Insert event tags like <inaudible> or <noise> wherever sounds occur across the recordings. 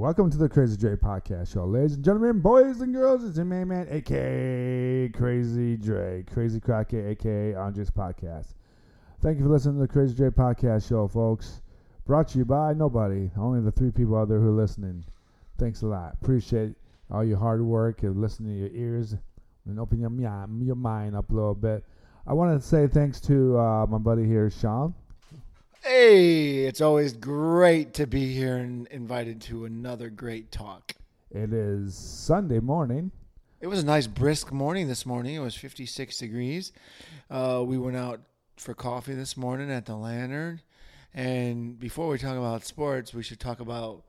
Welcome to the Crazy Dre Podcast Show. Ladies and gentlemen, boys and girls, it's your main man, aka Crazy Dre, Crazy Crockett, aka Andres Podcast. Thank you for listening to the Crazy Dre Podcast Show, folks. Brought to you by nobody, only the three people out there who are listening. Thanks a lot. Appreciate all your hard work and listening to your ears and open your, your mind up a little bit. I want to say thanks to uh, my buddy here, Sean. Hey, it's always great to be here and invited to another great talk. It is Sunday morning. It was a nice brisk morning this morning. It was 56 degrees. Uh, we went out for coffee this morning at the Lantern. And before we talk about sports, we should talk about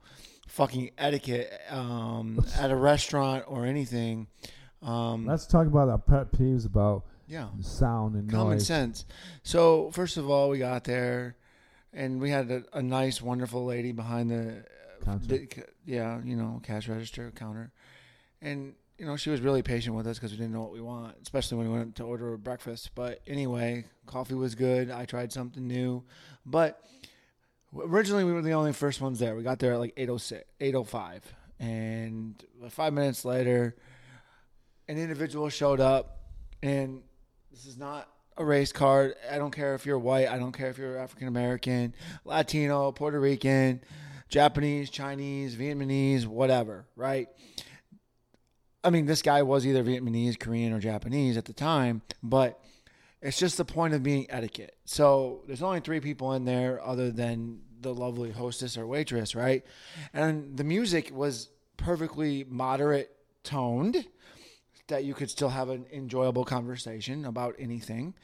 fucking etiquette um, at a restaurant or anything. Um, Let's talk about our pet peeves about yeah, sound and common noise. sense. So first of all, we got there, and we had a, a nice, wonderful lady behind the, uh, the yeah, you know, cash register counter, and you know she was really patient with us because we didn't know what we want, especially when we went to order breakfast. But anyway, coffee was good. I tried something new, but originally we were the only first ones there. We got there at like 806, 805, and five minutes later, an individual showed up, and this is not a race card. I don't care if you're white. I don't care if you're African American, Latino, Puerto Rican, Japanese, Chinese, Vietnamese, whatever, right? I mean, this guy was either Vietnamese, Korean, or Japanese at the time, but it's just the point of being etiquette. So there's only three people in there other than the lovely hostess or waitress, right? And the music was perfectly moderate toned that you could still have an enjoyable conversation about anything.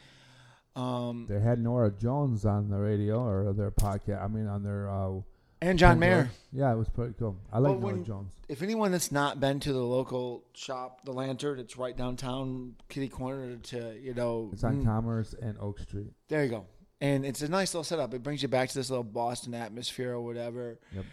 Um, They had Norah Jones on the radio or their podcast. I mean, on their. Uh, and John. Mayer. Yeah, it was pretty cool. I like Norah Jones. If anyone that's not been to the local shop, the Lantern, it's right downtown, kitty corner to you know. It's on mm, Commerce and Oak Street. There you go. And it's a nice little setup. It brings you back to this little Boston atmosphere or whatever. Yep.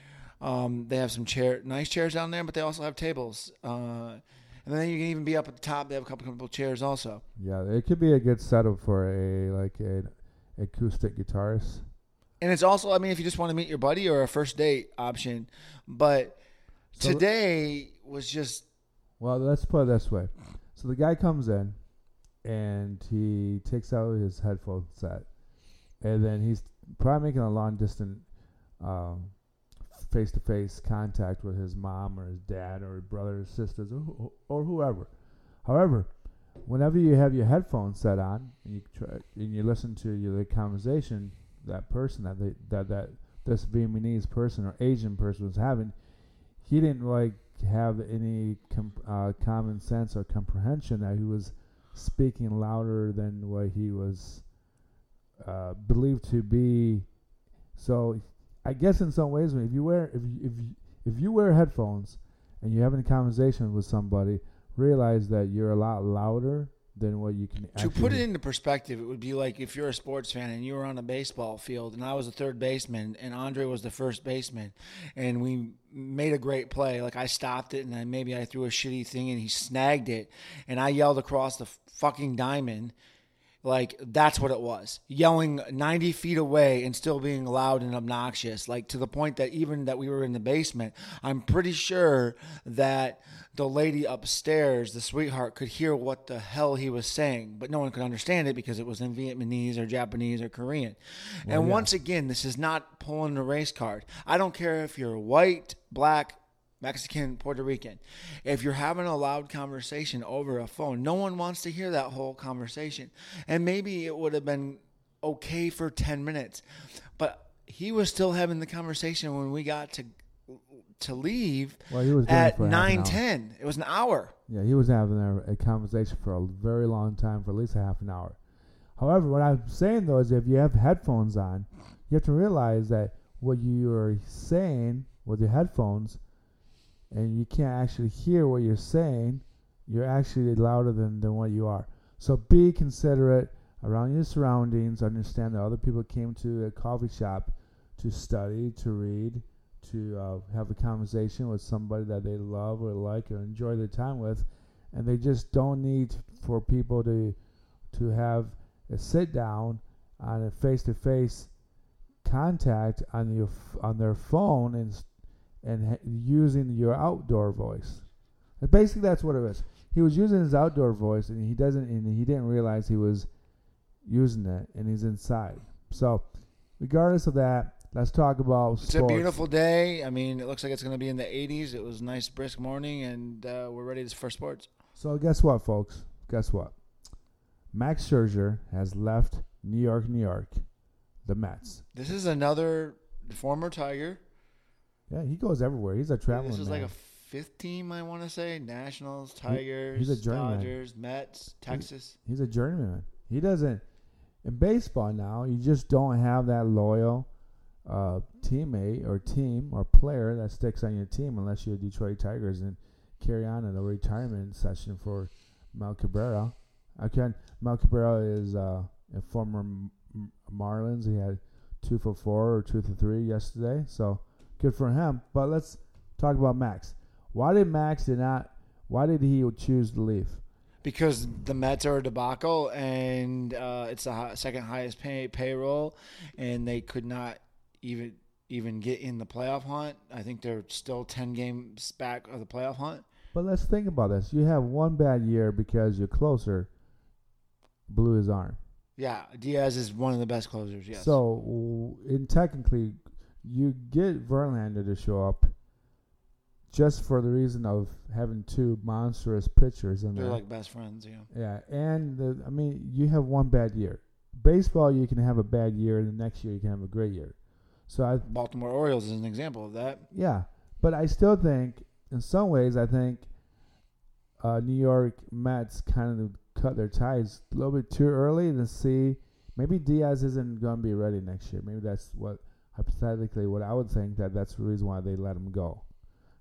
Um, they have some chair, nice chairs down there, but they also have tables. Uh, and then you can even be up at the top. They have a couple couple chairs also. Yeah, it could be a good setup for a like an acoustic guitarist. And it's also, I mean, if you just want to meet your buddy or a first date option. But So- today was just Well, let's put it this way. So the guy comes in and he takes out his headphone set, and then he's probably making a long distance um, face to face contact with his mom or his dad or his brothers, sisters, or, or whoever. However, whenever you have your headphones set on and you try and you listen to your the conversation that person that they, that that this Vietnamese person or Asian person was having, he didn't like have any com- uh, common sense or comprehension that he was speaking louder than what he was uh, believed to be. So, I guess in some ways, if you wear if you, if you, if you wear headphones and you're having a conversation with somebody, realize that you're a lot louder than what you can. To put it into perspective, it would be like if you're a sports fan and you were on a baseball field and I was a third baseman and Andre was the first baseman and we made a great play. Like I stopped it and I, maybe I threw a shitty thing and he snagged it and I yelled across the fucking diamond. Like that's what it was. Yelling 90 feet away and still being loud and obnoxious. Like to the point that even that we were in the basement, I'm pretty sure that the lady upstairs, the sweetheart, could hear what the hell he was saying, but no one could understand it because it was in Vietnamese or Japanese or Korean. and once again, this is not pulling a race card. I don't care if you're white, black, Mexican, Puerto Rican. If you're having a loud conversation over a phone, no one wants to hear that whole conversation. And maybe it would have been okay for 10 minutes, but he was still having the conversation when we got to to leave Well, he was at for half nine ten. It was an hour. Yeah, he was having a, a conversation for a very long time, for at least a half an hour. However, what I'm saying though is if you have headphones on, you have to realize that what you are saying with your headphones, and you can't actually hear what you're saying, you're actually louder than, than what you are. So be considerate around your surroundings. Understand that other people came to a coffee shop to study, to read, to uh, have a conversation with somebody that they love or like or enjoy their time with, and they just don't need for people to to have a sit down on a face to face contact on your f- on their phone and and ha- using your outdoor voice. And basically, that's what it is. He was using his outdoor voice, and he doesn't, and he didn't realize he was using it, and he's inside. So, regardless of that, let's talk about It's sports. a beautiful day. I mean, it looks like it's going to be in the 80s. It was a nice, brisk morning, and uh, we're ready for sports. So guess what, folks? Guess what? Max Scherzer has left New York, New York, the Mets. This is another former Tiger. Yeah, he goes everywhere. He's a traveling This is man. like a fifth team, I want to say. Nationals, Tigers, he's a journeyman. Dodgers, Mets, Texas. He's a journeyman. He doesn't. In baseball now, you just don't have that loyal uh, teammate or team or player that sticks on your team unless you're Detroit Tigers and carry on in a retirement session for Mel Cabrera. Again, Mel Cabrera is uh, a former Marlins. He had two for four or two for three yesterday, so good for him. But let's talk about Max. Why did Max did not? Why did he choose to leave? Because the Mets are a debacle, and uh, it's the second highest pay- payroll, and they could not even even get in the playoff hunt. I think they're still ten games back of the playoff hunt. But let's think about this. You have one bad year because your closer blew his arm. Yeah, Diaz is one of the best closers. Yes. So, in technically, you get Verlander to show up just for the reason of having two monstrous pitchers in they're there. like best friends. Yeah. yeah, and the, I mean, you have one bad year. Baseball, you can have a bad year, and the next year you can have a great year. So I, Baltimore Orioles is an example of that. Yeah, but I still think, in some ways, I think uh, New York Mets kind of cut their ties a little bit too early to see. Maybe Diaz isn't going to be ready next year. Maybe that's what hypothetically what I would think that that's the reason why they let him go,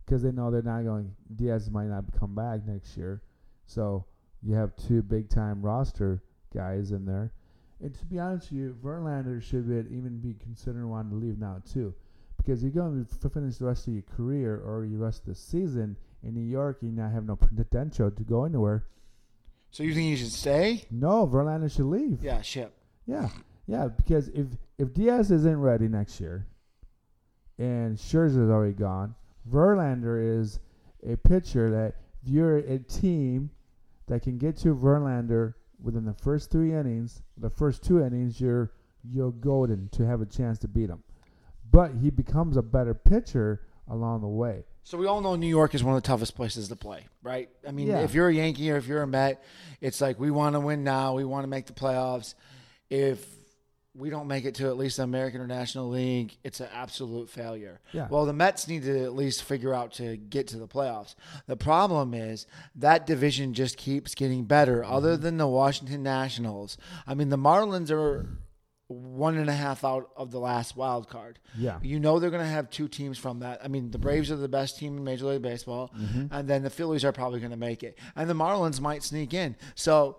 because they know they're not going. Diaz might not come back next year, so you have two big time roster guys in there. And to be honest with you, Verlander should be, even be considering wanting to leave now too because you're going to finish the rest of your career or your rest of the season in New York. You not have no potential to go anywhere. So you think he should stay? No, Verlander should leave. Yeah, ship. yeah, yeah, Because if if Diaz isn't ready next year, and Scherzer's already gone, Verlander is a pitcher that if you're a team that can get to Verlander within the first three innings, the first two innings, you're you're golden to have a chance to beat him. But he becomes a better pitcher along the way. So we all know New York is one of the toughest places to play, right? I mean, Yeah. if you're a Yankee or if you're a Met, it's like we want to win now. We want to make the playoffs. If we don't make it to at least the American or National League, it's an absolute failure. Yeah. Well, the Mets need to at least figure out to get to the playoffs. The problem is that division just keeps getting better. Mm-hmm. Other than the Washington Nationals, I mean, the Marlins are one and a half out of the last wild card. Yeah. You know they're going to have two teams from that. I mean, the Braves are the best team in Major League Baseball, and then the Phillies are probably going to make it, and the Marlins might sneak in. So,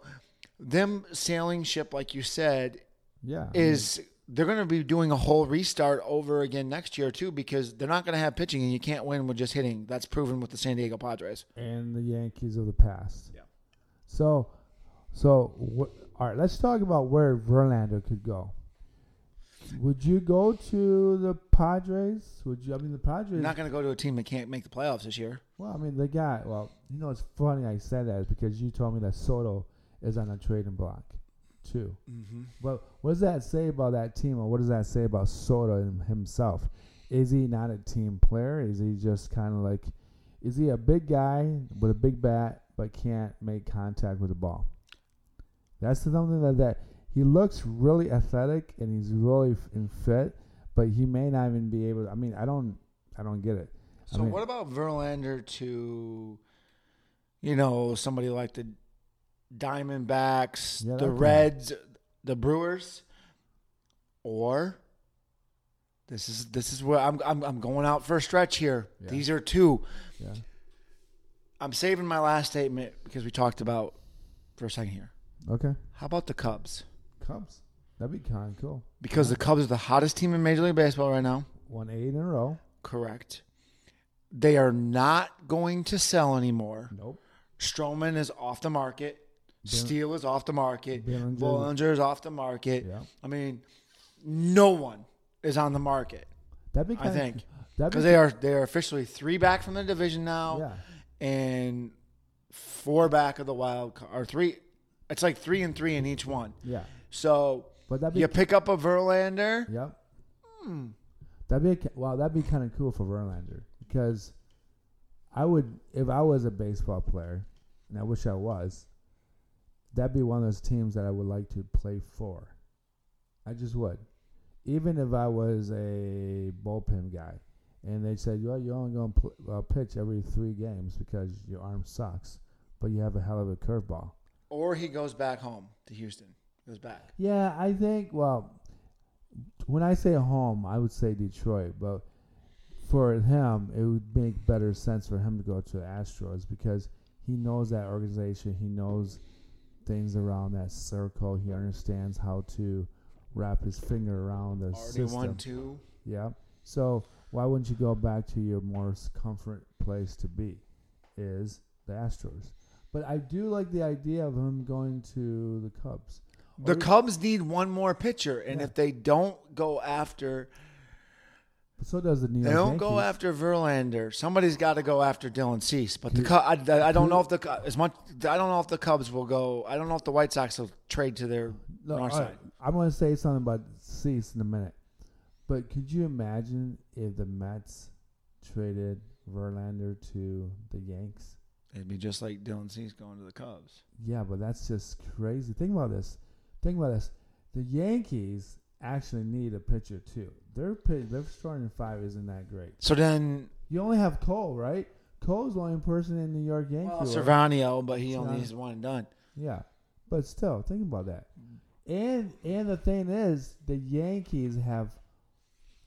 them sailing ship, like you said, Yeah. is they're going to be doing a whole restart over again next year too, because they're not going to have pitching, and you can't win with just hitting. That's proven with the San Diego Padres. and the Yankees of the past. Yeah. So, so all right. Let's talk about where Verlander could go. Would you go to the Padres? Would you? I mean, the Padres. You're not going to go to a team that can't make the playoffs this year. well, I mean, the guy. Well, you know, it's funny I said that because you told me that Soto is on a trading block, too. Mm-hmm. Well, what does that say about that team, or what does that say about Soto himself? Is he not a team player? Is he just kind of like, is he a big guy with a big bat but can't make contact with the ball? That's something that that he looks really athletic and he's really f- in fit, but he may not even be able. To, I mean, I don't, I don't get it. I So mean- what about Verlander to, you know, somebody like the Diamondbacks, Yeah, the Reds, the Brewers, or this is this is where I'm I'm, I'm going out for a stretch here. Yeah. These are two. Yeah, I'm saving my last statement because we talked about for a second here. okay. How about the Cubs? Cubs, that'd be kind of cool. Because the Cubs are the hottest team in Major League Baseball right now. One eight in a row. Correct. They are not going to sell anymore. Nope. Stroman is off the market. Steele is off the market. Bellinger is off the market. Yeah. I mean, no one is on the market. That'd be I think. Because they are they are officially three back from the division now, yeah, and four back of the wild card, or three. It's like three and three in each one. yeah. So But that'd be you pick up a Verlander. Yep. Hmm. That'd be wow. That'd be kind of cool for Verlander because I would if I was a baseball player, and I wish I was. That'd be one of those teams that I would like to play for. I just would, even if I was a bullpen guy, and they said, "Well, you're only going to pl- uh, pitch every three games because your arm sucks, but you have a hell of a curveball." Or he goes back home to Houston. Goes back. Yeah, I think. Well, when I say home, I would say Detroit, but for him, it would make better sense for him to go to the Astros because he knows that organization. He knows things around that circle. He understands how to wrap his finger around the Already system. won two. Yeah. So why wouldn't you go back to your more comfort place to be? Is the Astros. But I do like the idea of him going to the Cubs. The Or- Cubs need one more pitcher, and Yeah. if they don't go after, so does the New York they don't go after Verlander. Somebody's got to go after Dylan Cease. But the I, I don't know if the as much. I don't know if the Cubs will go. I don't know if the White Sox will trade to their No, north side. right, I'm going to say something about Cease in a minute. But could you imagine if the Mets traded Verlander to the Yanks? It'd be just like Dylan Cease going to the Cubs. Yeah, but that's just crazy. Think about this. Think about this. The Yankees actually need a pitcher too. Their pi- their starting five isn't that great. So then, You only have Cole, right? Cole's the only person in New York Yankee. well, world. Severino, but he only is one and done. Yeah, but still, think about that. Mm. And and the thing is, the Yankees have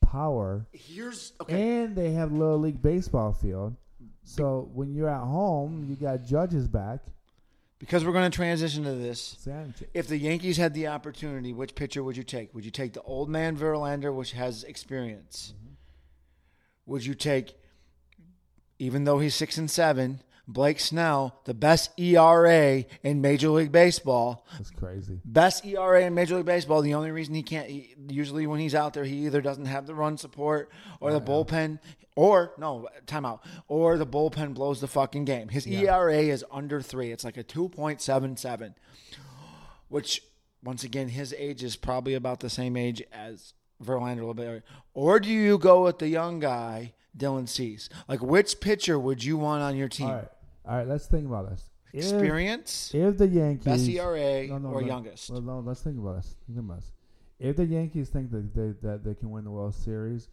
power, Here's okay. and they have a little league baseball field. So when you're at home, you got judges back. Because we're going to transition to this. If the Yankees had the opportunity, which pitcher would you take? Would you take the old man Verlander, which has experience? Mm-hmm. Would you take, even though he's six and seven, Blake Snell, the best ERA in Major League Baseball? That's crazy. Best ERA in Major League Baseball. The only reason he can't, he, usually when he's out there, he either doesn't have the run support or the bullpen, or no, timeout, or the bullpen blows the fucking game. His ERA is under three. It's like a 2.77, which, once again, his age is probably about the same age as Verlander a little bit. Or do you go with the young guy, Dylan Cease? Like, which pitcher would you want on your team? All right, all right. Let's think about this. If- Experience, If, the Yankees best ERA, No, no, or no. youngest? Well, no, let's think about this. Think about this. If the Yankees think that they that they can win the World Series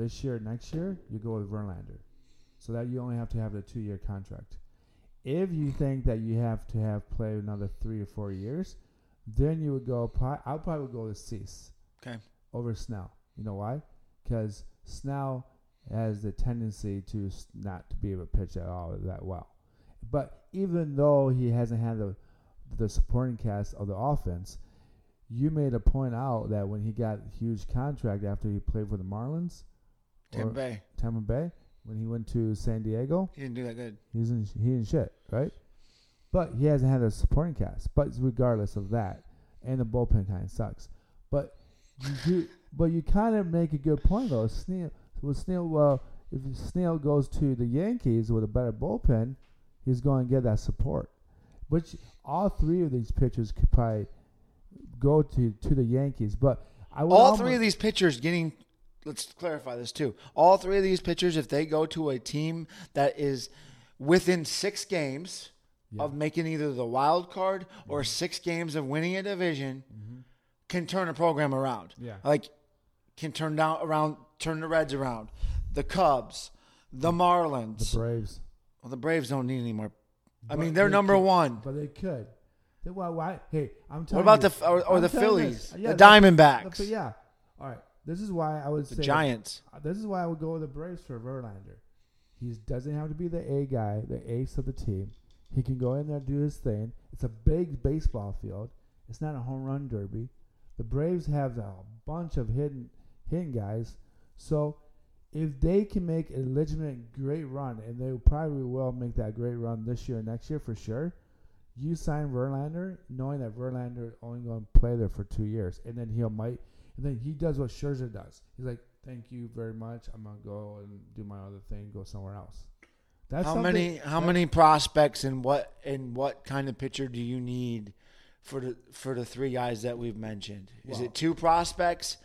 this year, next year, you go with Verlander, so that you only have to have a two-year contract. If you think that you have to have play another three or four years, then you would go. Pro- I probably would go with Cease Okay. over Snell. You know why? Because Snell has the tendency to not to be able to pitch at all that well. But even though he hasn't had the the supporting cast of the offense, you made a point out that when he got a huge contract after he played for the Marlins, Tampa Bay. Tampa Bay, when he went to San Diego, He didn't do that good. He's in he in shit, right? But he hasn't had a supporting cast. But regardless of that, and the bullpen kind of sucks. But you do, <laughs> but you kind of make a good point though. Snell with Snell, well, if Snell goes to the Yankees with a better bullpen, he's going to get that support. Which all three of these pitchers could probably go to to the Yankees. But I would All almost- three of these pitchers getting. Let's clarify this too. All three of these pitchers, if they go to a team that is within six games Yeah. of making either the wild card or mm-hmm. six games of winning a division, mm-hmm. can turn a program around. Yeah. Like can turn down around, turn the Reds around, the Cubs, the Marlins. the Braves. well, the Braves don't need any more. I But mean, they're they number could- one. But they could. Why? Why? Hey, I'm telling. What about you, the or, or the Phillies. Yeah, the Diamondbacks, But yeah. All right. This is why I would the say Giants? Uh, this is why I would go with the Braves for Verlander. He doesn't have to be the A guy, the ace of the team. He can go in there and do his thing. It's a big baseball field. It's not a home run derby. The Braves have a bunch of hidden hidden guys. So if they can make a legitimate great run, and they probably will make that great run this year, and next year for sure. You sign Verlander, knowing that Verlander is only going to play there for two years, and then he'll might, and then he does what Scherzer does. He's like, thank you very much. I'm gonna go and do my other thing, go somewhere else. That's how many how many prospects and what and what kind of pitcher do you need for the for the three guys that we've mentioned? Is it two prospects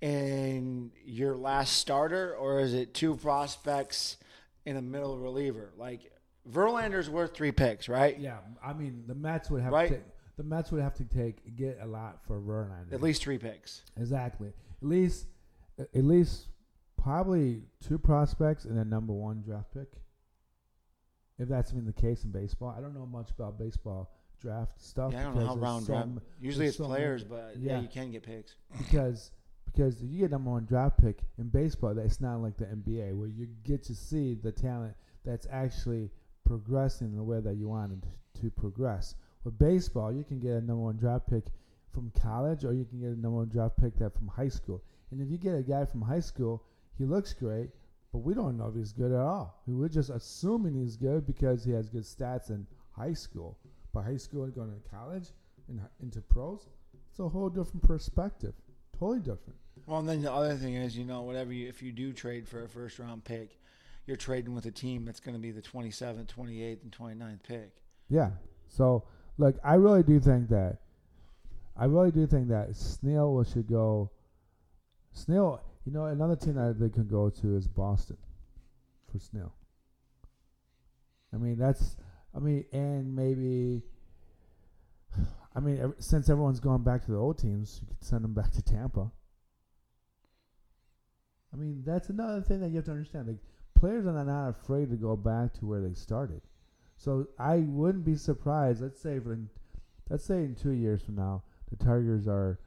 in your last starter, or is it two prospects in a middle reliever? Like Verlander's worth three picks, right? Yeah, I mean the Mets would have Right. to the Mets would have to take get a lot for Verlander. At least three picks. exactly. At least at least probably two prospects and a number one draft pick. If that's even the case in baseball, I don't know much about baseball draft stuff. Yeah, I don't know how round so draft. Usually it's players, but yeah. yeah. you can get picks. because because if you get number one draft pick in baseball, that's not like the NBA where you get to see the talent that's actually progressing in the way that you wanted to, to progress. With baseball, you can get a number one draft pick from college, or you can get a number one draft pick that from high school. And if you get a guy from high school, he looks great, but we don't know if he's good at all. We're just assuming he's good because he has good stats in high school. But high school and going to college and into pros, it's a whole different perspective. Totally different. Well, and then the other thing is, you know, whatever you if you do trade for a first round pick, you're trading with a team that's going to be the 27th, 28th, and 29th pick. Yeah. So, look, I really do think that, I really do think that Snell should go. Snell, you know, another team that they can go to is Boston for Snell. I mean, that's, I mean, and maybe, I mean, since everyone's going back to the old teams, you could send them back to Tampa. I mean, that's another thing that you have to understand. Like, players are not afraid to go back to where they started. So I wouldn't be surprised. Let's say for, let's say in two years from now, the Tigers are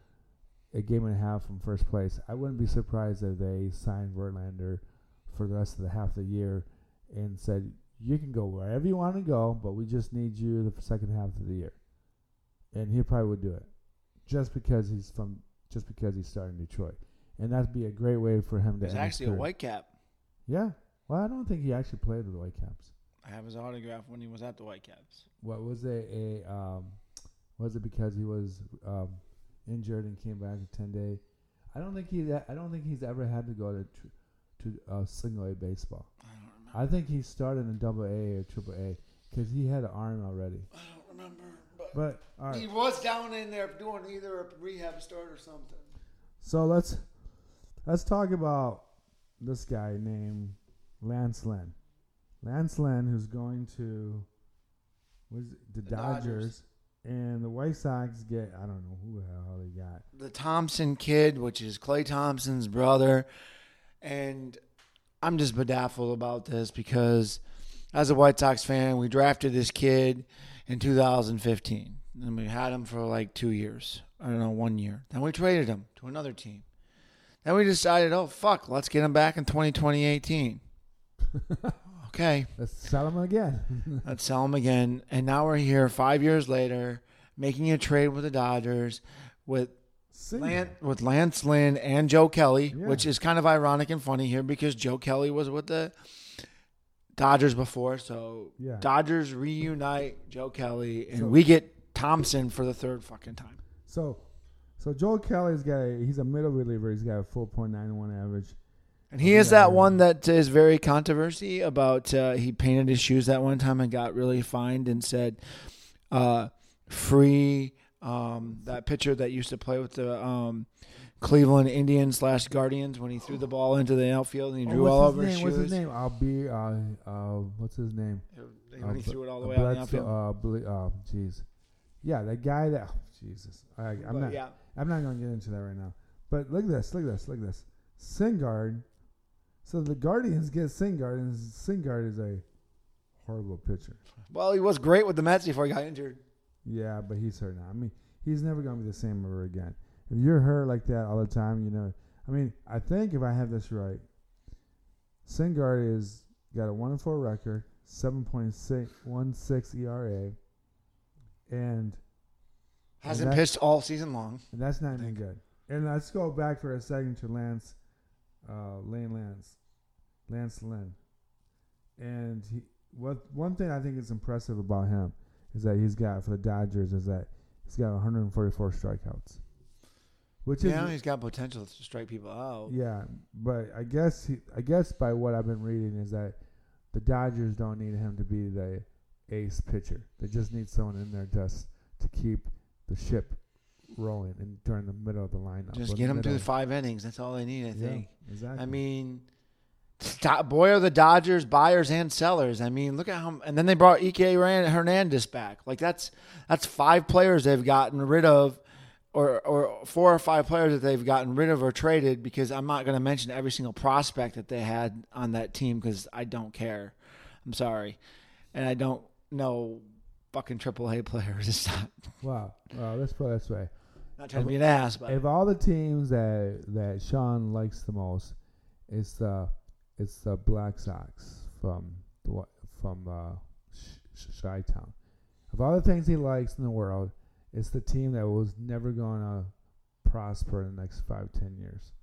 a game and a half from first place. I wouldn't be surprised if they signed Verlander for the rest of the half of the year and said you can go wherever you want to go, but we just need you the second half of the year. And he probably would do it, just because he's from, just because he started in Detroit, and that'd be a great way for him to. He's actually a. Whitecap. Yeah. Well, I don't think he actually played with the Whitecaps. I have his autograph when he was at the Whitecaps. What was it? A um, was it because he was um, injured and came back in ten day? I don't think he. I don't think he's ever had to go to tr- to uh, single A baseball. I don't remember. I think he started in double A or triple A because he had an arm already. I don't remember. But But all he was down in there doing either a rehab start or something. so let's let's talk about this guy named Lance Lynn. Lance Lynn, who's going to was it, the, The Dodgers. Dodgers, and the White Sox get I don't know who the hell they got. The Thompson kid, which is Klay Thompson's brother, and I'm just bedazzled about this because as a White Sox fan, we drafted this kid in 2015, and we had him for like two years. I don't know, one year. Then we traded him to another team. Then we decided, oh fuck, let's get him back in 2018. <laughs> okay. Let's sell them again. <laughs> Let's sell them again. And now we're here five years later, making a trade with the Dodgers with Lance, with Lance Lynn and Joe Kelly, Yeah. which is kind of ironic and funny here because Joe Kelly was with the Dodgers before. So Yeah. Dodgers reunite Joe Kelly, and So- we get Thompson for the third fucking time. So, so Joe Kelly's got a he's a middle reliever. He's got a four point nine one average. And he is that one that is very controversy about. Uh, he painted his shoes that one time and got really fined and said, uh, "Free." Um, that pitcher that used to play with the um, Cleveland Indians slash Guardians when he threw the ball into the outfield and he Oh, drew all his over name? his What's his name? I'll be uh uh what's his name? When he Uh, threw it all the way out the outfield. Uh, uh, jeez, yeah, that guy that oh, Jesus. I, I'm But not. yeah, I'm not going to get into that right now. But look at this. Look at this. Look at this. Syndergaard. So the Guardians get Syndergaard, and Syndergaard is a horrible pitcher. well, he was great with the Mets before he got injured. Yeah, but he's hurt now. I mean, he's never going to be the same ever again. If you're hurt like that all the time, you know. I mean, I think if I have this right, Syndergaard is got a one and four record, seven point six one six ERA, and Hasn't that- pitched all season long. and that's not even good. And let's go back for a second to Lance, uh, Lane Lance, Lance Lynn, and he. What one thing I think is impressive about him is that he's got for the Dodgers is that he's got 144 strikeouts, which is Yeah, he's got potential to strike people out. yeah. But I guess he, I guess by what I've been reading is that the Dodgers don't need him to be the ace pitcher. They just need someone in there just to keep the ship rolling and during the middle of the lineup. Just get them through five innings. That's all they need, I Yeah, think. exactly. I mean, stop, boy, are the Dodgers buyers and sellers. I mean, look at how. And then they brought Ike Hernandez back. Like that's that's five players they've gotten rid of, or or four or five players that they've gotten rid of or traded. Because I'm not going to mention every single prospect that they had on that team because I don't care. I'm sorry, and I don't know fucking AAA players. It's <laughs> not wow. Well, let's put it this way. Not trying to be an ass, but If all the teams that that Sean likes the most, it's the it's the Black Sox from the from uh, Chi Town. Of all the things he likes in the world, it's the team that was never going to prosper in the next five ten years.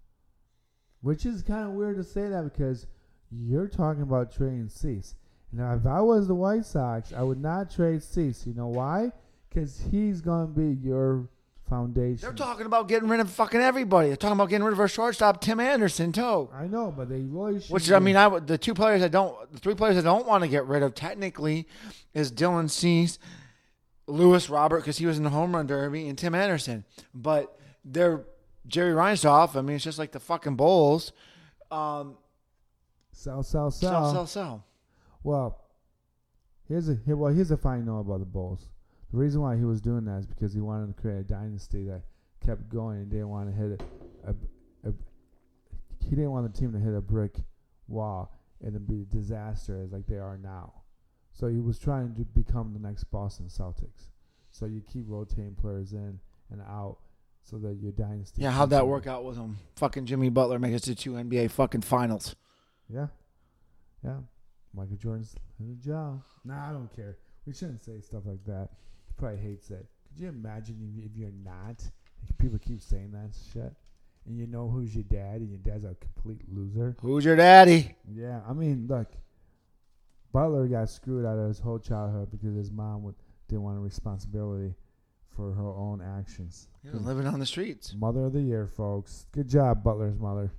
Which is kind of weird to say that because you're talking about trading Cease. Now, if I was the White Sox, I would not trade Cease. You know why? Because he's going to be your foundation. they're talking about getting rid of fucking everybody. They're talking about getting rid of our shortstop Tim Anderson too. I know, but they really should. Which I mean, I would- the two players I don't, the three players I don't want to get rid of technically is Dylan Cease, Luis Robert because he was in the home run derby, and Tim Anderson. But they're Jerry Reinsdorf. I mean, it's just like the fucking Bulls. Um, sell, sell, sell. sell, sell, sell. Well, here's a here, well here's a fine note about the Bulls. The reason why he was doing that is because he wanted to create a dynasty that kept going and didn't want to hit a, a, a he didn't want the team to hit a brick wall and then be a disaster as like they are now. So he was trying to become the next Boston Celtics. So you keep rotating players in and out so that your dynasty. Yeah, how'd that work out with him? Fucking Jimmy Butler make us to two NBA fucking finals. Yeah. Yeah. Michael Jordan's in the job. Nah, I don't care. We shouldn't say stuff like that. Probably hates it. Could you imagine if, if you're not? People keep saying that shit. And you know who's your dad, and your dad's a complete loser. Who's your daddy? Yeah, I mean, look, Butler got screwed out of his whole childhood because his mom would, didn't want a responsibility for her own actions. He was living on the streets. Mother of the year, folks. Good job, Butler's mother.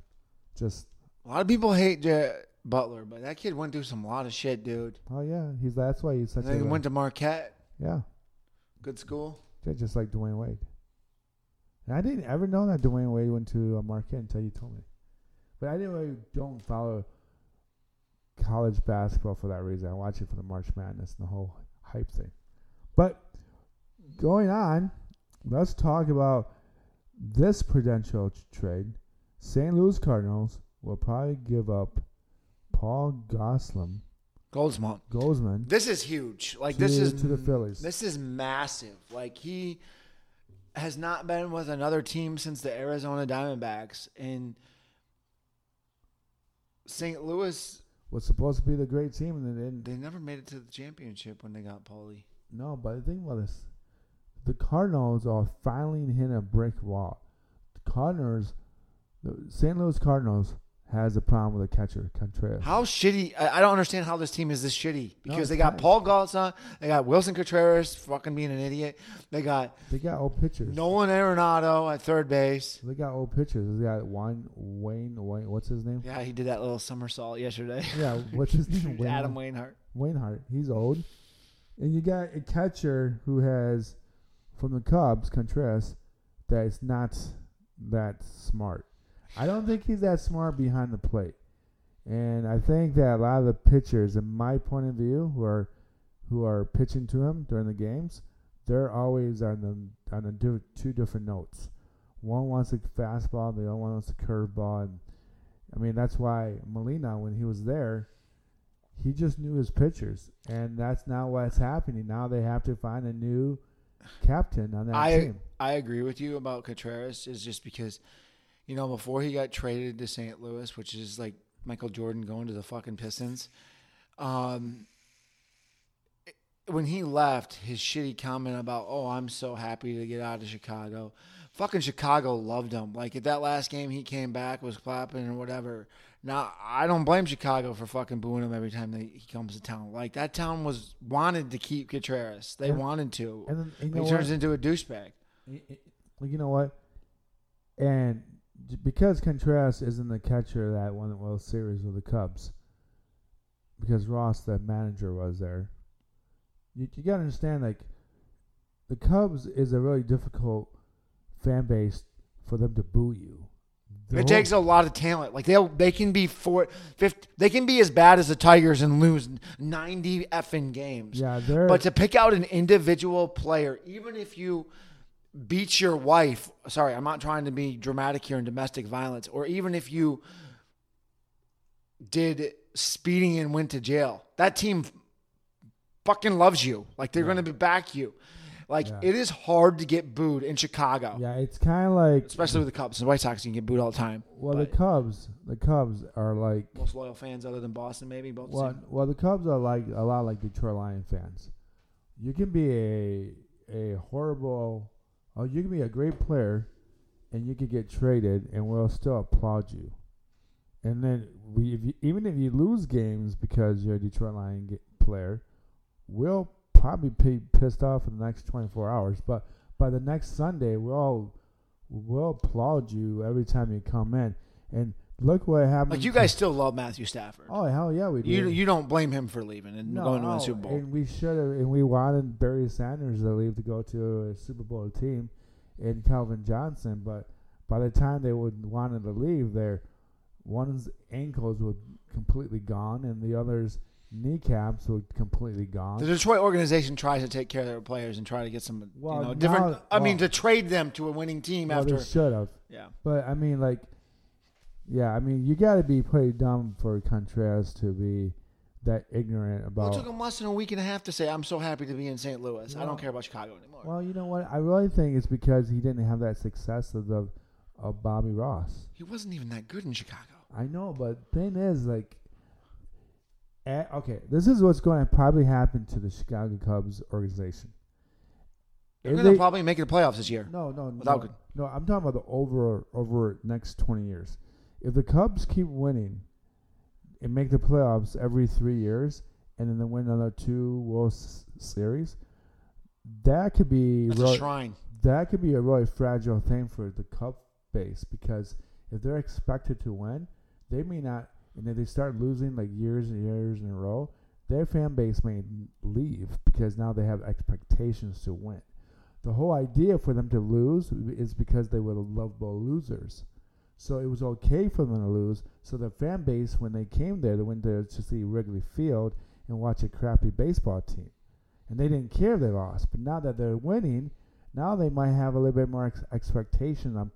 Just, A lot of people hate J- Butler, but that kid went through some lot of shit, dude. oh yeah, he's that's why he's such And a he went to Marquette, yeah. Good school. Yeah, just like Dwyane Wade. And I didn't ever know that Dwyane Wade went to uh, Marquette until you told me. But I didn't really don't follow college basketball for that reason. I watch it for the March Madness and the whole hype thing. But going on, let's talk about this prudential trade. St. Louis Cardinals will probably give up Paul Goslin, Goldsmont. Goldsman, This is huge. Like to, this is to the Phillies. This is massive. Like he has not been with another team since the Arizona Diamondbacks and St. Louis. was supposed to be the great team, and they didn't. They never made it to the championship when they got Paulie. No, but the thing about this, the Cardinals are finally hitting a brick wall. The Cardinals, the St. Louis Cardinals, has a problem with the catcher Contreras. How shitty! I, I don't understand how this team is this shitty because they got nice. Paul Galson, they got Willson Contreras, fucking being an idiot. They got They got old pitchers. Nolan Arenado at third base. They got old pitchers. They got Wayne, Wayne, Wayne. What's his name? Yeah, he did that little somersault yesterday. <laughs> Yeah, what's his name? <laughs> Wayne, Adam Wainhart. Wainhart. He's old. And you got a catcher who has, from the Cubs, Contreras, that is not that smart. I don't think he's that smart behind the plate. And I think that a lot of the pitchers, in my point of view, who are who are pitching to him during the games, they're always on the on the two different notes. One wants a fastball, the other one wants a curveball, and I mean that's why Molina, when he was there, he just knew his pitchers, and that's not what's happening. Now they have to find a new captain on that I team. I agree with you about Contreras is just because, you know, before he got traded to St. Louis, which is like Michael Jordan going to the fucking Pistons, um, when he left, his shitty comment about, "Oh, I'm so happy to get out of Chicago," fucking Chicago loved him. Like at that last game, he came back, was clapping and whatever. Now I don't blame Chicago for fucking booing him every time they, he comes to town. Like that town was wanted to keep Contreras. They And- wanted to. And then and you But know he turns what? into a douchebag. Well, you know what? And because Contreras isn't the catcher that won the World Series with the Cubs, because Ross, the manager, was there, you, you got to understand, like, the Cubs is a really difficult fan base for them to boo you. The It takes a lot of talent. Like they they can be four, 50, they can be as bad as the Tigers and lose ninety effing games. Yeah. But to pick out an individual player, even if you beat your wife, sorry, I'm not trying to be dramatic here in domestic violence, or even if you did speeding and went to jail, that team fucking loves you. Like they're going to be back you. Like Yeah. it is hard to get booed in Chicago, yeah, it's kind of like. especially with the Cubs. The White Sox, you can get booed all the time. Well, the Cubs, the Cubs are like. Most loyal fans other than Boston, maybe both. Well, same. well, the Cubs are like a lot like Detroit Lion fans. You can be a a horrible, oh, you can be a great player, and you could get traded, and we'll still applaud you. And then we, if you, even if you lose games because you're a Detroit Lion ge- player, we'll probably be pissed off in the next 24 hours. But by the next Sunday, we'll we'll applaud you every time you come in. And look what happened. Like you guys still love Matthew Stafford. Oh hell yeah, we do. you you don't blame him for leaving and going to no, the Super Bowl. And we should have, and we wanted Barry Sanders to leave to go to a Super Bowl team, and Calvin Johnson. But by the time they would wanted to leave, their one's ankles were completely gone, and the other's kneecaps were completely gone. The Detroit organization tries to take care of their players and try to get some, Well, you know, different. now- I mean, to trade them to a winning team well, after. they should have. Yeah, But I mean, like, yeah, I mean, you got to be pretty dumb for Contreras to be that ignorant well, about. it took him less than a week and a half to say, "I'm so happy to be in St. Louis. I don't care about Chicago anymore." Well, you know what? I really think it's because he didn't have that success of the of Bobby Ross. he wasn't even that good in Chicago. I know, but thing is, like, eh, okay, this is what's going to probably happen to the Chicago Cubs organization. They're going to probably make the playoffs this year. no, no, without no, no. I'm talking about the over over next twenty years. If the Cubs keep winning and make the playoffs every three years, and then they win another two World S- Series, that could be That's really- a shrine. that could be a really fragile thing for the Cub base because if they're expected to win, they may not. And if they start losing like years and years in a row, their fan base may leave because now they have expectations to win. The whole idea for them to lose is because they were lovable losers. So it was okay for them to lose. So the fan base, when they came there, they went there to see Wrigley Field and watch a crappy baseball team. And they didn't care if they lost. But now that they're winning, now they might have a little bit more ex- expectation on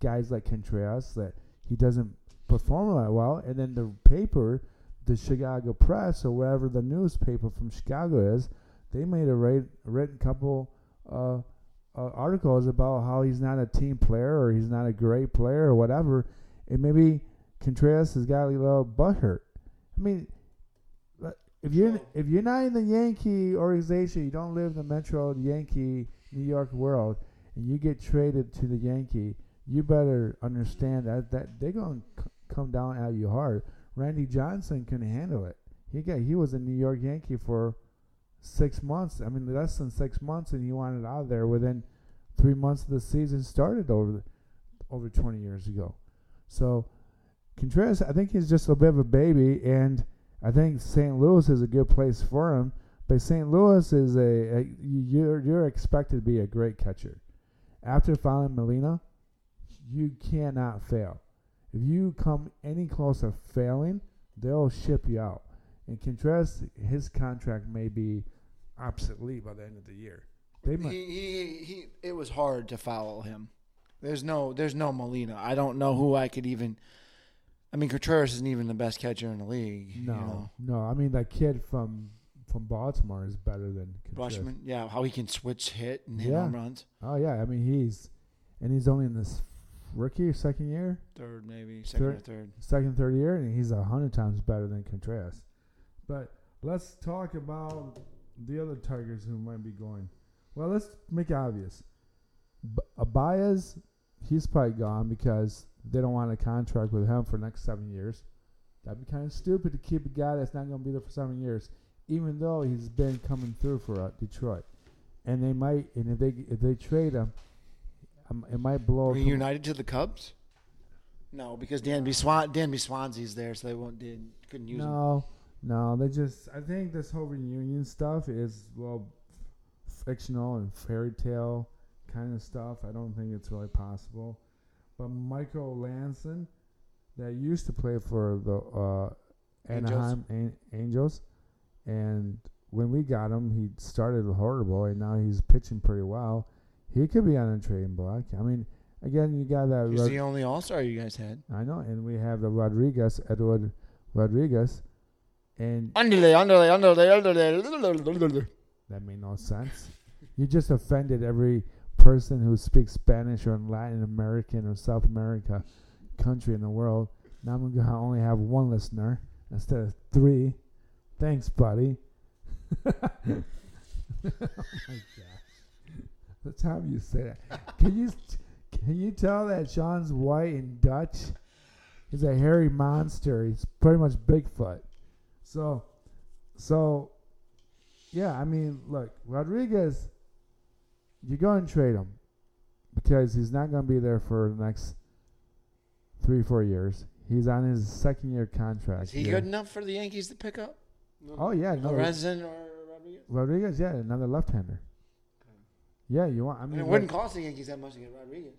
guys like Contreras that he doesn't perform that well. And then the paper, the Chicago Press or whatever the newspaper from Chicago is, they made a write, written couple uh, uh, articles about how he's not a team player or he's not a great player or whatever. And maybe Contreras has got a little butt hurt. I mean, if you're if you're not in the Yankee organization, you don't live in the Metro Yankee New York world, and you get traded to the Yankee, you better understand that that they're gonna c- come down at you hard. Randy Johnson can handle it. He got he was a New York Yankee for six months. I mean, less than six months, and he wanted out of there within three months of the season started over the, over 20 years ago. So Contreras, I think he's just a bit of a baby, and I think St. Louis is a good place for him. But St. Louis is a, a you're you're expected to be a great catcher. After fouling Molina, you cannot fail. If you come any closer failing, they'll ship you out. And Contreras, his contract may be obsolete by the end of the year. They He, might, he, he, it was hard to follow him. There's no, there's no Molina. I don't know who I could even. I mean, Contreras isn't even the best catcher in the league. no, you know. no. I mean that kid from from Baltimore is better than Contreras. Rutschman, yeah, how he can switch hit and hit Yeah. home runs. Oh yeah, I mean he's and he's only in this rookie or second year, Third, maybe second or Third. third. second third year, and he's a hundred times better than Contreras. But let's talk about the other Tigers who might be going. Well, let's make it obvious. B- Abaez, he's probably gone because they don't want a contract with him for the next seven years. That'd be kind of stupid to keep a guy that's not going to be there for seven years, even though he's been coming through for uh, Detroit. And they might, and if they if they trade him, um, it might blow. Reunited to the Cubs? No, because Danby Swan Dansby Swanson's there, so they won't did couldn't use him. No, no, they just. I think this whole reunion stuff is well, fictional and fairy tale kind of stuff. I don't think it's really possible. But Michael Lorenzen, that used to play for the uh, Angels. Anaheim An- Angels, and when we got him, he started horrible, and now he's pitching pretty well. He could be on a trading block. I mean, again, you got that. He's Rod- the only All Star you guys had. I know, and we have the Rodriguez, Edward Rodriguez, and Underlay, underlay, underlay, underlay. that made no sense. you just offended every person who speaks Spanish or Latin American or South America country in the world. Now I'm gonna only have one listener instead of three. Thanks, buddy. oh my gosh, the time you say that, can you can you tell that Sean's white and Dutch? He's a hairy monster. He's pretty much Bigfoot. So, so, yeah. I mean, look, Rodriguez, you go and trade him because he's not going to be there for the next three, four years. He's on his second year contract. Is he yeah. good enough for the Yankees to pick up? Oh yeah, no, or Rodriguez? Rodriguez, yeah, another left-hander. Yeah, you want? I mean, mean, it wouldn't cost the Yankees that much to get Rodriguez.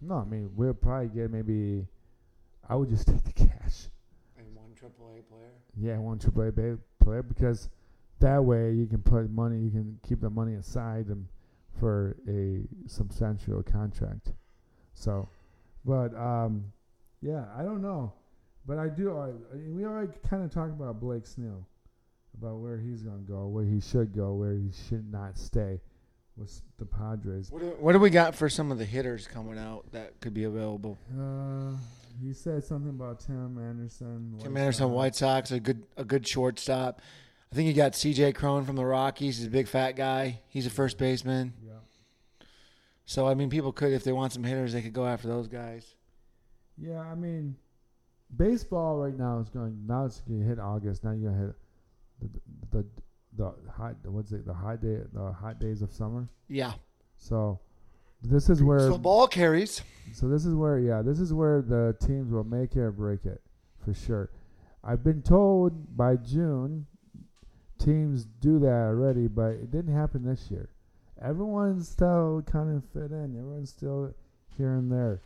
no, I mean, we'll probably get maybe. I would just <laughs> take the cash. And one AAA player. Yeah, one triple A ba- player because that way you can put money, you can keep the money aside and for a substantial contract. So, but um, yeah, I don't know, but I do. I, I- we already kind of talked about Blake Snell, about where he's gonna go, where he should go, where he should not stay with the Padres. What do, what do we got for some of the hitters coming out that could be available? Uh, he said something about Tim Anderson. Tim Anderson, Sox. White Sox, a good a good shortstop. I think you got C.J. Cron from the Rockies. He's a big fat guy. He's a first baseman. Yeah. So I mean, people could, if they want some hitters, they could go after those guys. Yeah, I mean, baseball right now is going. Now it's going to hit August. Now you're going to hit the the the hot. What's it? The hot day. The hot days of summer. Yeah. So this is where. So ball carries. So this is where. Yeah, this is where the teams will make it or break it, for sure. I've been told by June, teams do that already, but it didn't happen this year. Everyone's still kind of fit in. Everyone's still here and there.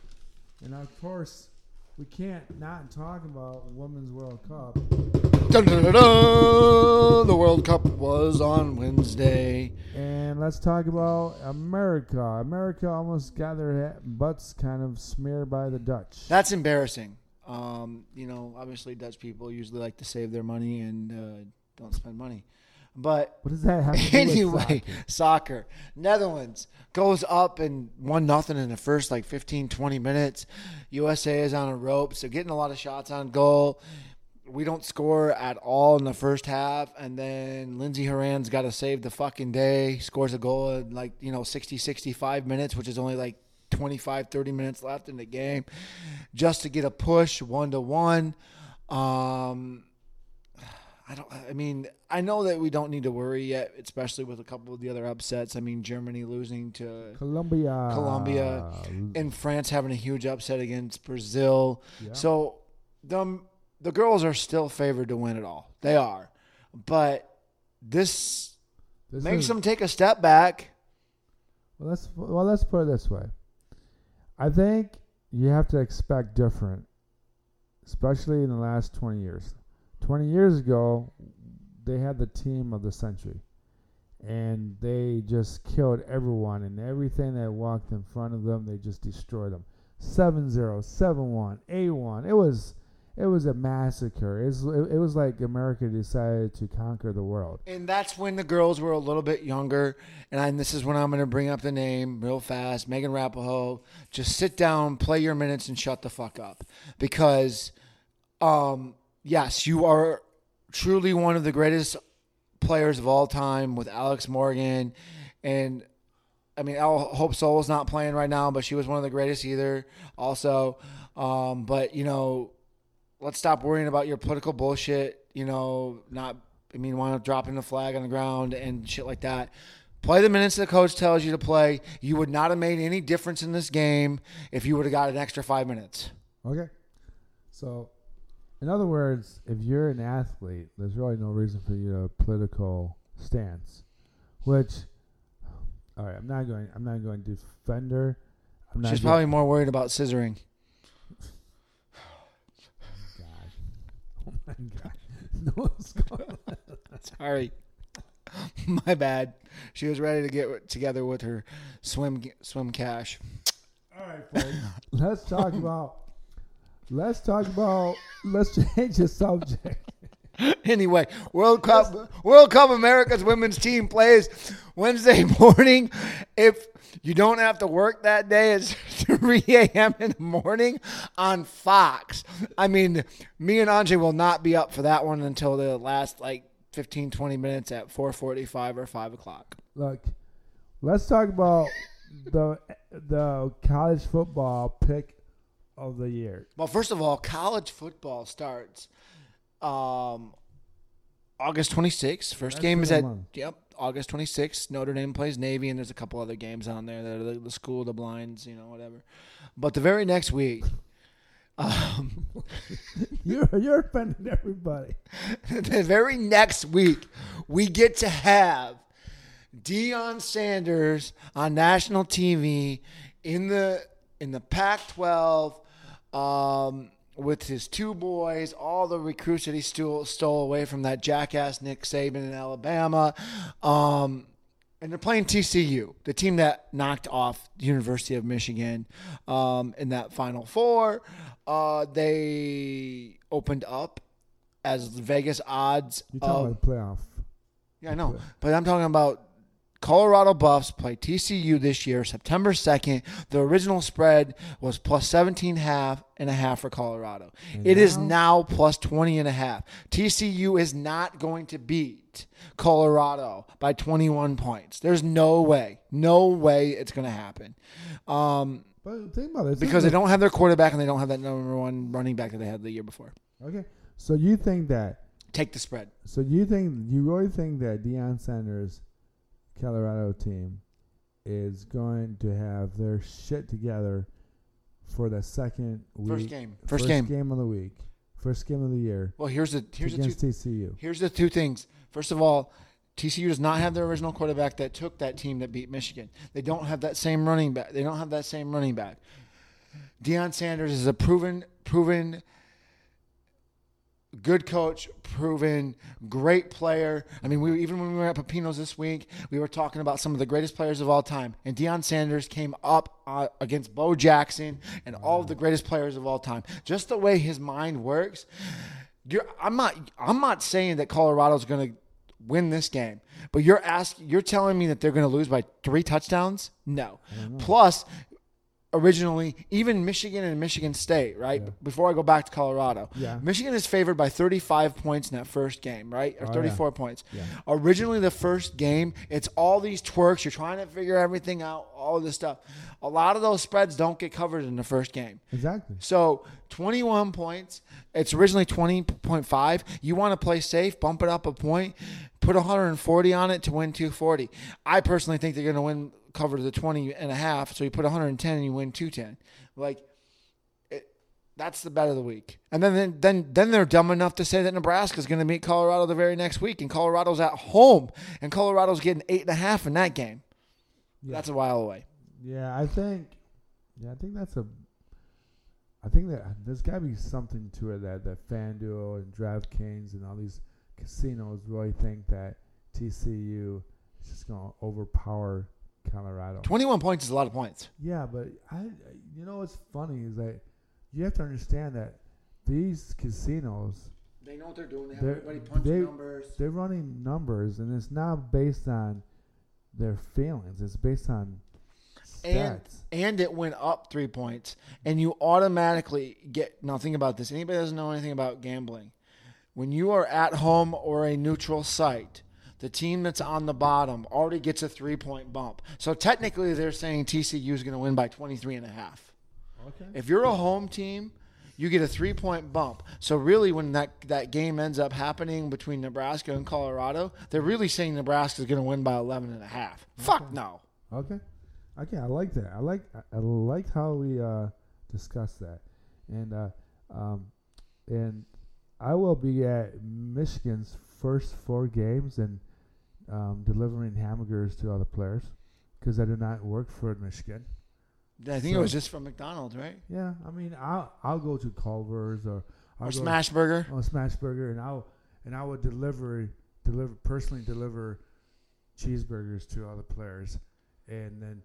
And of course, we can't not talk about Women's World Cup. Dun, dun, dun, dun. The World Cup was on Wednesday. And let's talk about America. America almost got their butts kind of smeared by the Dutch. That's embarrassing. Um, you know, obviously Dutch people usually like to save their money and uh, don't spend money. But What does that have to do with anyway, soccer? soccer. Netherlands goes up and one nothing in the first like 15, 20 minutes. USA is on a rope, so getting a lot of shots on goal. We don't score at all in the first half, and then Lindsey Horan's got to save the fucking day. Scores a goal in like, you know, 60, 65 minutes, which is only like 25, 30 minutes left in the game, just to get a push one to one. Um, I don't. I mean, I know that we don't need to worry yet, especially with a couple of the other upsets. I mean, Germany losing to Colombia. Colombia. and France having a huge upset against Brazil. Yeah. So the the girls are still favored to win it all. They are, but this, This makes is- them take a step back. Well, let's well let's put it this way. I think you have to expect different, especially in the last twenty years. Twenty years ago, they had the team of the century, and they just killed everyone and everything that walked in front of them. They just destroyed them. 7-0, 7-1, 8-1. It was it was a massacre. It was, it was like America decided to conquer the world. And that's when the girls were a little bit younger. And, I, and this is when I'm going to bring up the name real fast Megan Rapinoe. Just sit down, play your minutes, and shut the fuck up. Because, um, yes, you are truly one of the greatest players of all time with Alex Morgan. And, I mean, I hope Solo's not playing right now, but she was one of the greatest either, also. Um, but, you know, let's stop worrying about your political bullshit. You know, not I mean, want to dropping the flag on the ground and shit like that. Play the minutes the coach tells you to play. You would not have made any difference in this game if you would have got an extra five minutes. Okay. So, in other words, if you're an athlete, there's really no reason for you to political stance. Which, all right, I'm not going. I'm not going to defend her. I'm not She's probably more worried about scissoring. My <laughs> God. No, what's going on? Sorry. My bad. She was ready to get together with her swim swim cash. All right, folks. let's talk about. Let's talk about. Let's <laughs> change the subject. <laughs> Anyway, World Cup World Cup America's women's team plays Wednesday <laughs> morning. If you don't have to work that day, it's <laughs> 3 a.m. in the morning on Fox. I mean, me and Andre will not be up for that one until the last like 15, 20 minutes at 4:45 or 5 o'clock. Look, let's talk about the the college football pick of the year. Well, first of all, college football starts um, August 26th. First That's game is at month. yep August 26th. Notre Dame plays Navy, and there's a couple other games on there. The, the, the school, the blinds, you know, whatever. But the very next week, <laughs> um, <laughs> You're you're offending everybody. <laughs> the very next week, we get to have Deion Sanders on national TV in the in the Pac-12 um, with his two boys, all the recruits that he stole, stole away from that jackass Nick Saban in Alabama. Um, and they're playing TCU, the team that knocked off the University of Michigan um, in that Final Four. Uh, they opened up as Vegas odds You're talking of about playoff. yeah, I know. But I'm talking about Colorado Buffs play TCU this year, September 2nd. The original spread was plus 17 half and a half for Colorado. It is now? now plus 20 and a half. TCU is not going to beat Colorado by 21 points. There's no way. No way it's going to happen. Um, But think about it. because they don't have their quarterback and they don't have that number one running back that they had the year before. Okay. So you think that? Take the spread. So you think you really think that Deion Sanders, Colorado team, is going to have their shit together for the second week? First game. First, game. of the week. First game of the year Well, here's the here's the two TCU. Here's the two things. First of all, TCU does not have their original quarterback that took that team that beat Michigan. They don't have that same running back. They don't have that same running back. Deion Sanders is a proven, proven good coach, proven great player. I mean, we even when we were at Pepino's this week, we were talking about some of the greatest players of all time, and Deion Sanders came up uh, against Bo Jackson and all of the greatest players of all time. Just the way his mind works. You're, I'm not. I'm not saying that Colorado's going to win this game, but you're asking. You're telling me that they're going to lose by three touchdowns? No. Plus, originally, even Michigan and Michigan State, right? Before I go back to Colorado, Yeah. Michigan is favored by 35 points in that first game, right? Or Oh, yeah. 34 points. Yeah. Originally, the first game, it's all these twerks. You're trying to figure everything out, all this stuff. A lot of those spreads don't get covered in the first game. Exactly. So 21 points. It's originally 20.5. You want to play safe, bump it up a point, put 140 on it to win 240. I personally think they're going to win cover the 20 and a half. So you put 110 and you win 210. Like it, that's the bet of the week. And then then then, then they're dumb enough to say that Nebraska's going to meet Colorado the very next week, and Colorado's at home, and Colorado's getting eight and a half in that game. Yeah. That's a while away. Yeah, I think. Yeah, I think that's a. I think that there's got to be something to it that that FanDuel and DraftKings and all these casinos really think that TCU is just going to overpower Colorado. 21 points is a lot of points. Yeah, but I, you know, what's funny is that you have to understand that these casinos They know what they're doing. They have They're- everybody punch they- numbers. they're running numbers, and it's not based on their feelings. It's based on And stats. and it went up three points, and you automatically get nothing about this. Anybody doesn't know anything about gambling. When you are at home or a neutral site, the team that's on the bottom already gets a three point bump. So technically, they're saying TCU is going to win by 23 and a half. okay. If you're a home team, you get a three point bump. So really, when that that game ends up happening between Nebraska and Colorado, they're really saying Nebraska is going to win by 11 and a half. Fuck no. Okay. Okay, I like that. I like I, I like how we uh discussed that. And uh um and I will be at Michigan's first four games and um, delivering hamburgers to all the players because I do not work for Michigan. I think So- it was just from McDonald's, right? Yeah, I mean, I'll I'll go to Culver's or I'll Or go Smash Burger. or Smash Burger, and I'll and I would deliver deliver personally deliver cheeseburgers to all the players, and then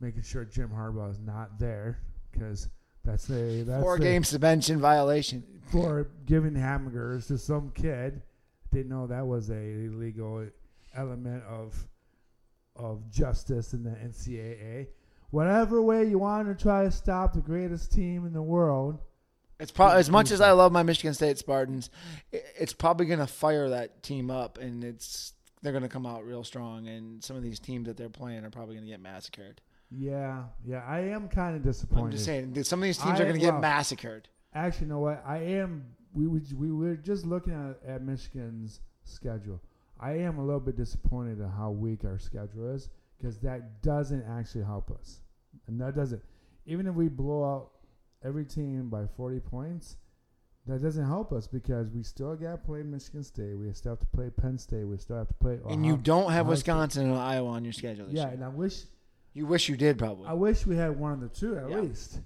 making sure Jim Harbaugh is not there because that's a that's Four a- game suspension violation. for giving hamburgers to some kid. Didn't know that was a illegal element of of justice in the NCAA. Whatever way you want to try to stop the greatest team in the world, It's probably as much as I love my Michigan State Spartans, it's probably going to fire that team up, and it's they're going to come out real strong. And some of these teams that they're playing are probably going to get massacred. yeah, yeah, I am kind of disappointed. I'm just saying, some of these teams I- are going to get massacred. Actually, you know what? I am. We would, we were just looking at, at Michigan's schedule. I am a little bit disappointed at how weak our schedule is because that doesn't actually help us, and that doesn't. Even if we blow out every team by 40 points, that doesn't help us because we still got to play Michigan State. We still have to play Penn State. We still have to play. And you don't have Ohio State. Wisconsin and Iowa on your schedule Yeah, year. and I wish You wish you did probably. I wish we had one of the two at Yeah. least.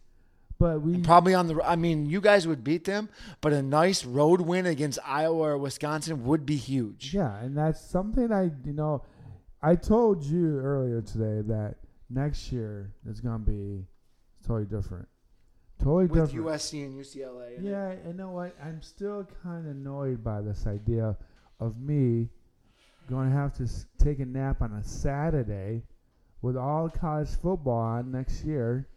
But we probably on the. I mean, you guys would beat them, but a nice road win against Iowa or Wisconsin would be huge. Yeah, and that's something I you know I told you earlier today that next year is gonna be totally different. Totally different With different. USC and UCLA. in it. yeah, you know what? I'm still kind of annoyed by this idea of me going to have to take a nap on a Saturday with all college football on next year,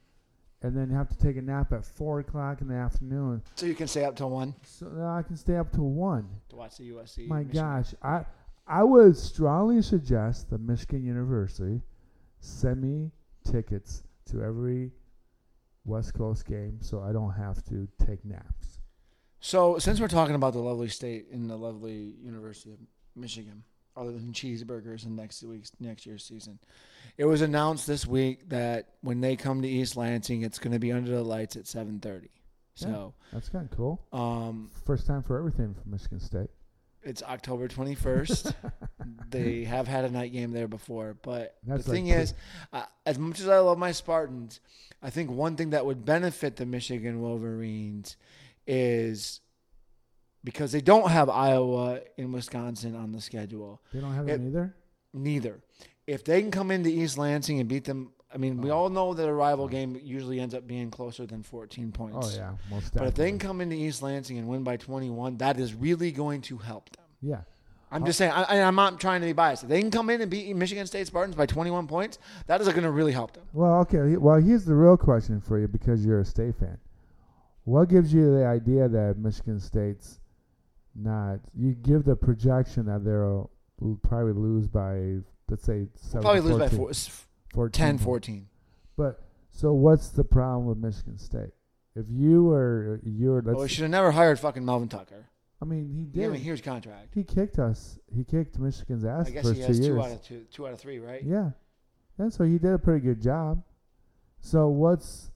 and then have to take a nap at four o'clock in the afternoon So you can stay up till one so that I can stay up till one. to watch the USC. My Michigan. gosh, I I would strongly suggest the Michigan University send me tickets to every West Coast game so I don't have to take naps. So since we're talking about the lovely state and the lovely University of Michigan, other than cheeseburgers in next week's next year's season, it was announced this week that when they come to East Lansing, it's going to be under the lights at seven thirty. So That's kind of cool. um, First time for everything for Michigan State. it's October twenty first. <laughs> they have had a night game there before, but That's the like thing is, uh, as much as I love my Spartans, I think one thing that would benefit the Michigan Wolverines is because they don't have Iowa and Wisconsin on the schedule. They don't have It- them either. Neither. If they can come into East Lansing and beat them, I mean, we Oh. all know that a rival oh. game usually ends up being closer than 14 points. Oh yeah, most But if they can come into East Lansing and win by 21, that is really going to help them. yeah, I'm just saying, I, I'm not trying to be biased. If they can come in and beat Michigan State Spartans by 21 points, that is going to really help them. Well, okay. Well, here's the real question for you because you're a state fan. What gives you the idea that Michigan State's not? You give the projection that they'll probably lose by, let's say, seven, Probably lose by 14, four, 14 10, 14. But so, what's the problem with Michigan State? If you were, you were, Oh, we let's, should have never hired fucking Melvin Tucker. I mean, he He gave him a huge contract. He kicked us. He kicked Michigan's ass I guess he two has years. two out of two, two out of three, right? Yeah. And so he did a pretty good job. So what's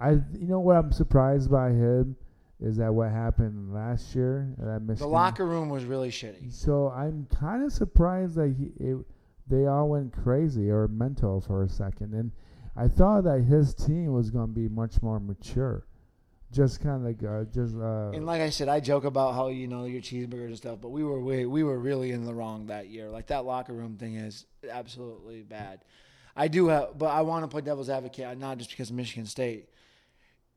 I you know what I'm surprised by him is that what happened last year at Michigan. The locker room was really shitty. So I'm kind of surprised that he it, they all went crazy or mental for a second and I thought that his team was going to be much more mature. Just kind of like uh, just uh And like I said, I joke about how you know your cheeseburgers and stuff, but we were we, we were really in the wrong that year. Like that locker room thing is absolutely bad. I do have, but I want to play devil's advocate, not just because of Michigan State.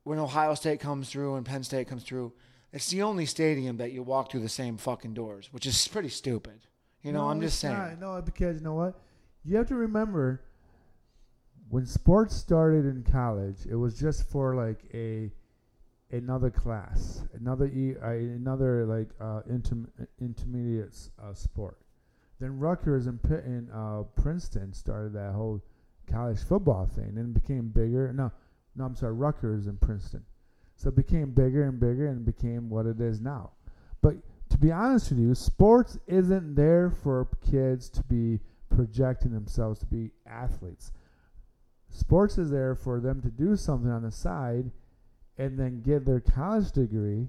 When Ohio State comes through and Penn State comes through, it's the only stadium that you walk through the same fucking doors, which is pretty stupid. You know, No, I'm just saying. not. No, because you know what? You have to remember when sports started in college, it was just for like a another class, another e, uh, another like uh, interm- intermediate uh, sport. Then Rutgers and Pitt and uh, Princeton started that whole college football thing, and it became bigger. No, no, I'm sorry, Rutgers and Princeton. So it became bigger and bigger and became what it is now. But to be honest with you, sports isn't there for kids to be projecting themselves to be athletes. Sports is there for them to do something on the side and then get their college degree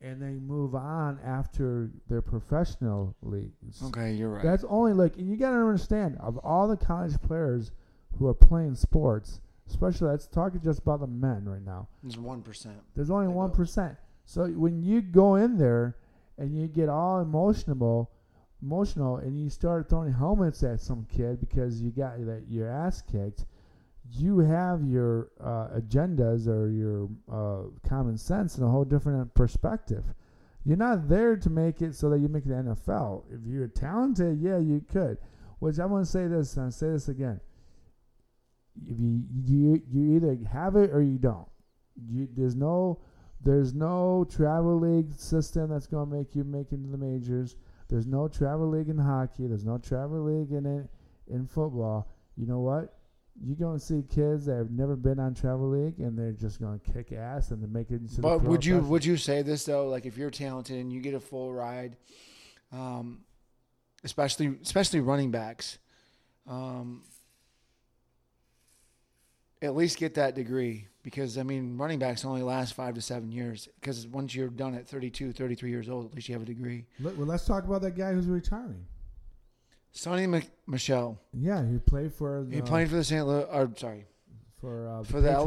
and then move on after their professional leagues. Okay, you're right. That's only like, and you got to understand, of all the college players who are playing sports, especially let's talk just about the men right now. There's one percent. There's only one So when you go in there and you get all emotional, emotional, and you start throwing helmets at some kid because you got that your ass kicked, you have your uh, agendas or your uh, common sense in a whole different perspective. You're not there to make it so that you make the NFL. If you're talented, yeah, you could. Which I want to say this, and I'll say this again. If you you you either have it or you don't. You, there's no there's no travel league system that's going to make you make into the majors. There's no travel league in hockey. There's no travel league in it, in football. You know what? You're going to see kids that have never been on travel league, and they're just going to kick ass and they make it. Into the But would you would you say this though? Like if you're talented and you get a full ride, um, especially especially running backs, um, at least get that degree because I mean running backs only last five to seven years because once you're done at 32, 33 years old, at least you have a degree. Well, let's talk about that guy who's retiring. Sonny Mc- Michel, Yeah, he played for. The, he played for the St. Louis. Or sorry, for uh, for the LA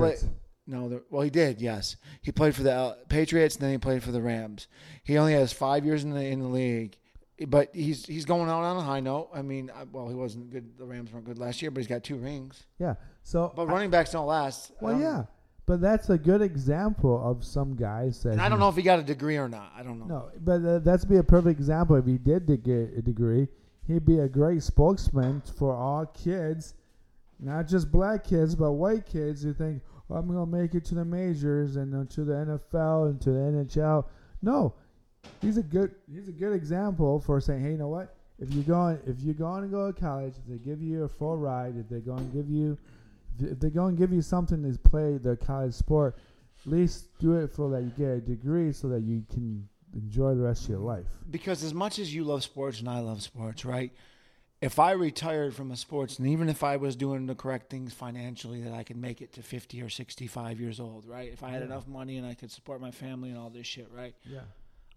No, the, well, he did. Yes, he played for the L- Patriots, and then he played for the Rams. He only has five years in the in the league, but he's he's going out on a high note. I mean, well, he wasn't good. The Rams weren't good last year, but he's got two rings. Yeah. So, But I- running backs don't last. well, Um, yeah, but that's a good example of some guys that. And I don't know if he got a degree or not. I don't know. No, but uh, that's be a perfect example. If he did get a degree, he'd be a great spokesman for all kids, not just black kids, but white kids who think, oh, "I'm gonna make it to the majors and uh, to the NFL and to the NHL." No, he's a good he's a good example for saying, "Hey, you know what? If you're going if you're going to go to college, if they give you a full ride, if they're going to give you if they're going to give you something to play the college sport, at least do it so that you get a degree so that you can enjoy the rest of your life. Because as much as you love sports and I love sports, right? If I retired from a sports, and even if I was doing the correct things financially, that I could make it to 50 or 65 years old, right? If I had Yeah. enough money and I could support my family and all this shit, right? Yeah.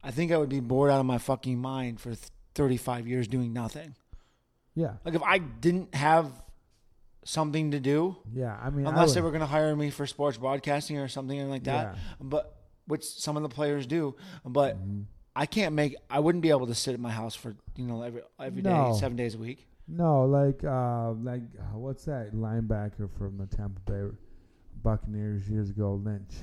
I think I would be bored out of my fucking mind for 35 years doing nothing. Yeah. Like if I didn't have something to do, Yeah. I mean, I unless they were going to hire me for sports broadcasting or something like that, Yeah. but which some of the players do, but Mhm. I can't make. I wouldn't be able to sit at my house for you know every every day, No. seven days a week. No, like uh, like what's that linebacker from the Tampa Bay Buccaneers years ago, Lynch.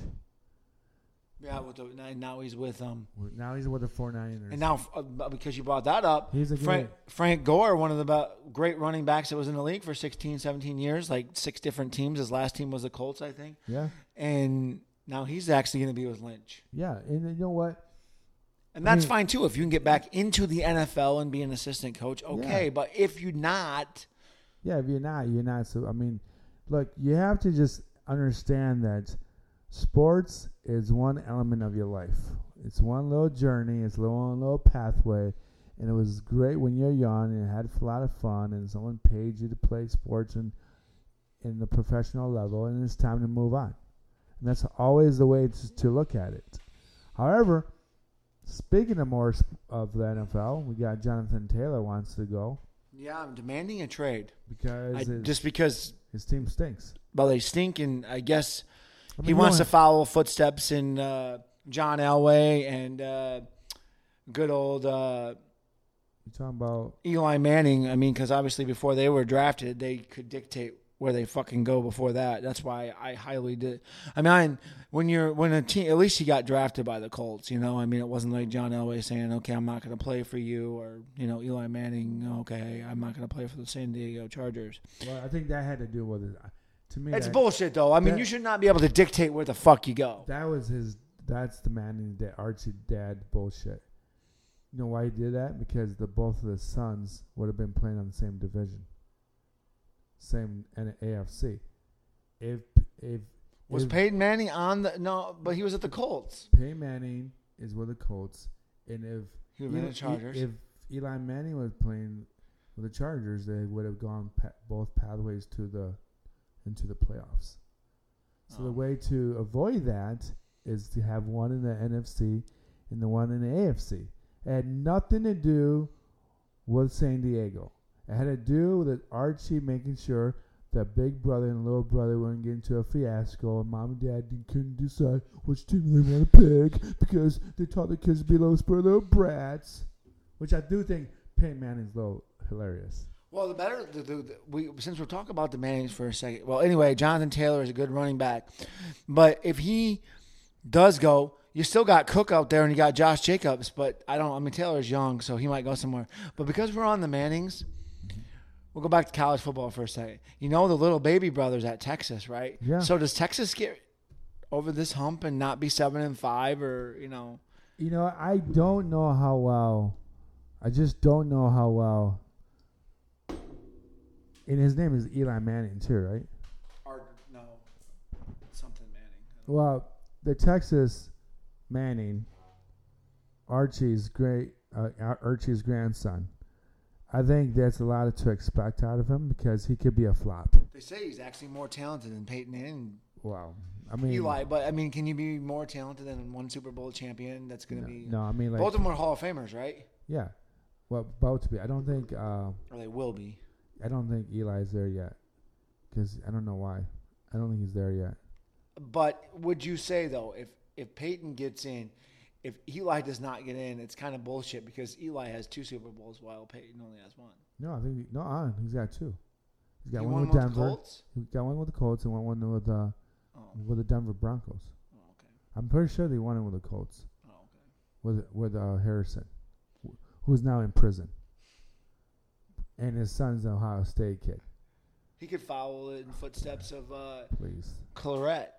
Yeah, with the, now- now he's with um, Now he's with the 49ers. and now uh, because you brought that up, he's a Frank. Frank Gore, one of the great running backs that was in the league for 16, 17 years, like six different teams. His last team was the Colts, I think, Yeah. and now he's actually going to be with Lynch. Yeah. And you know what? And that's mean- fine too. If you can get back into the NFL and be an assistant coach, okay. Yeah. But if you're not, Yeah, if you're not, you're not. So I mean, look, you have to just understand that sports is one element of your life. It's one little journey. It's one little pathway, and it was great when you're young and had a lot of fun, and someone paid you to play sports and in the professional level, and it's time to move on. And that's always the way to, to look at it. However, speaking of more sp- of the NFL, we got Jonathan Taylor wants to go yeah, I'm demanding a trade. because I, just because, his team stinks. well, they stink, and I guess I mean, he wants to follow footsteps in uh, John Elway and uh, good old uh, You talking about? Eli Manning. I mean, because obviously before they were drafted, they could dictate where they fucking go before that. That's why I highly did. I mean, when you're when a team, at least he got drafted by the Colts. You know, I mean, it wasn't like John Elway saying, "Okay, I'm not going to play for you," or you know, Eli Manning, "Okay, I'm not going to play for the San Diego Chargers." Well, I think that had to do with it. To me, It's that, bullshit, though. I mean, that- you should not be able to dictate where the fuck you go. that was his. That's the Manning the Archie dad bullshit. You know why he did that? Because the both of the sons would have been playing on the same division, same N- AFC. If if Was if Peyton Manning on the no? But he was at the Colts. Peyton Manning is with the Colts, and if He would have been Eli- the Chargers. If Eli Manning was playing with the Chargers, they would have gone pa- both pathways to the into the playoffs. So the Oh. way to avoid that is to have one in the NFC and the one in the AFC. It had nothing to do with San Diego. It had to do with Archie making sure that big brother and little brother wouldn't get into a fiasco and mom and dad couldn't decide which team they want to pick because they taught the kids to be little spoiled little brats. Which I do think Peyton Manning's a little hilarious. Well, the better the, the, the, we since we're talking about the Mannings for a second. Well, anyway, Jonathan Taylor is a good running back, but if he does go, you still got Cook out there and you got Josh Jacobs. But I don't. I mean, Taylor's young, so he might go somewhere. But because we're on the Mannings, we'll go back to college football for a second. You know the little baby brothers at Texas, right? Yeah. So does Texas get over this hump and not be seven and five, or you know? You know, I don't know how well. I just don't know how well. And his name is Eli Manning too, right? Or no, something Manning. Well, the Texas Manning, Archie's great, uh, Archie's grandson. I think that's a lot to expect out of him because he could be a flop. They say he's actually more talented than Peyton Manning Wow. I mean, Eli, but I mean, can you be more talented than one Super Bowl champion? That's going no, to be. no, I mean like Both of them are Hall of Famers, right? yeah. Well, both to be. I don't think. Uh, Or they will be. I don't think Eli's there yet. Because I don't know why. I don't think he's there yet. But would you say though, if if Peyton gets in, if Eli does not get in, it's kind of bullshit because Eli has two Super Bowls while Peyton only has one. No, I think he, no. Uh, he's got two. He's got he one with the Denver. Colts. He got one with the Colts and one one with uh Oh, with the Denver Broncos. oh, okay. I'm pretty sure they won it with the Colts Oh, okay. with with uh, Harrison, who's now in prison, and his son's an Ohio State kid. He could follow in footsteps of uh, Please, Claret.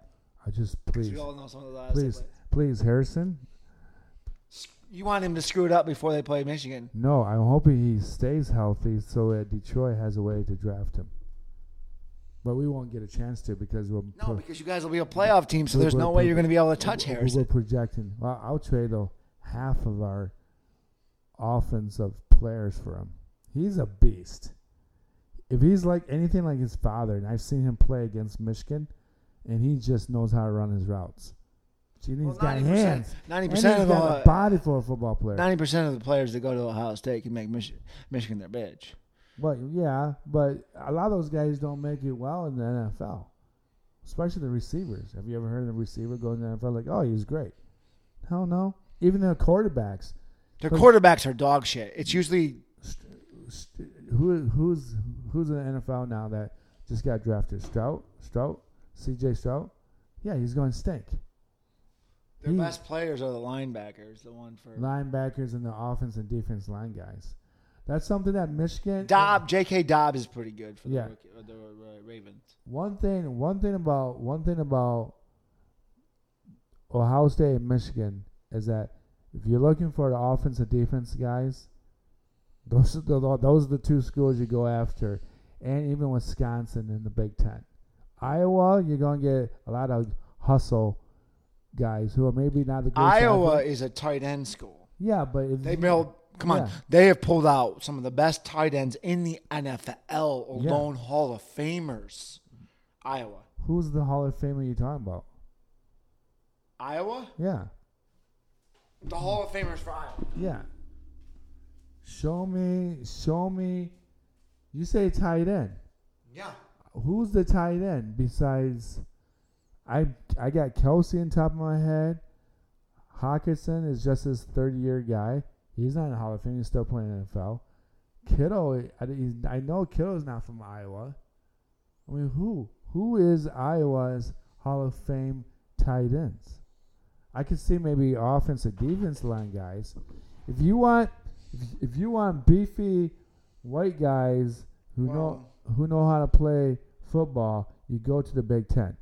I just please, we all know some of the last. please, please, Harrison. You want him to screw it up before they play Michigan? No, I'm hoping he stays healthy so that Detroit has a way to draft him. But we won't get a chance to because we'll No, pro- because you guys will be a playoff team, so there's no way you're going to be able to touch we're- Harrison. We're projecting. Well, I'll trade though half of our offensive players for him. He's a beast. If he's like anything like his father, and I've seen him play against Michigan, and he just knows how to run his routes. He's got hands. Ninety percent he's of got a the body for a football player. ninety percent of the players that go to Ohio State can make Mich- Michigan their bitch. But yeah, but a lot of those guys don't make it well in the NFL, especially the receivers. Have you ever heard of a receiver go in the NFL like, oh, he's great? Hell no. Even the quarterbacks. Their quarterbacks are dog shit. It's usually St- Who who's who's in the NFL now that just got drafted? Stroud, Stroud, C.J. Stroud. Yeah, he's going to stink. their He- best players are the linebackers. The one for Linebackers and the offense and defense line guys. That's something that Michigan. Dobb. J.K. Dobb is pretty good for the, Yeah. rookie, the uh, Ravens. One thing, one thing about one thing about Ohio State and Michigan is that if you're looking for the offense and defense guys, those are the, those are the two schools you go after, and even Wisconsin in the Big Ten. Iowa, you're gonna get a lot of hustle guys who are maybe not the greatest Iowa athlete. is a tight end school. Yeah, but if They build. Come on, Yeah. they have pulled out some of the best tight ends in the NFL, Yeah. alone Hall of Famers. Iowa, who's the Hall of Famer you talking about? Iowa, Yeah, the Hall of Famers for Iowa. Yeah. Show me, show me. You say tight end. Yeah, Who's the tight end besides? I I got Kelce on top of my head. Hockenson is just his third year guy. He's not in the Hall of Fame. He's still playing NFL. Kittle, I, I know Kittle's not from Iowa. I mean, who who is Iowa's Hall of Fame tight ends? I could see maybe offensive defense line guys. If you want, if, if you want beefy white guys who know who know how to play football, you go to the Big Ten.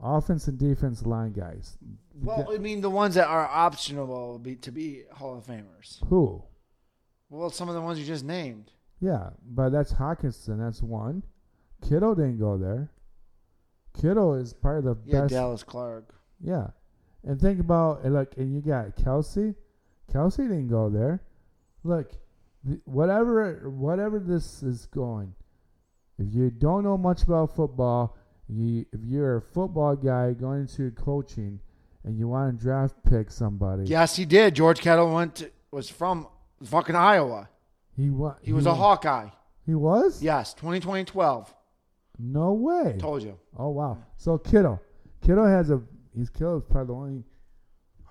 Offense and defense line guys. Well, I mean, the ones that are optional be, to be Hall of Famers. who? Well, some of the ones you just named. Yeah, but that's Hockenson. That's one. Kittle didn't go there. Kittle is probably the Yeah, best. Dallas Clark. Yeah, and think about look, and you got Kelce. Kelce didn't go there. Look, whatever whatever this is going, if you don't know much about football, you if you're a football guy going into coaching, and you want to draft pick somebody, Yes, he did. George Kittle went to, was from fucking Iowa. he wa- He was a Hawkeye. He was Yes, 2020 12. no way. Told you. Oh wow! So Kittle, Kittle has a he's Kittle is probably the only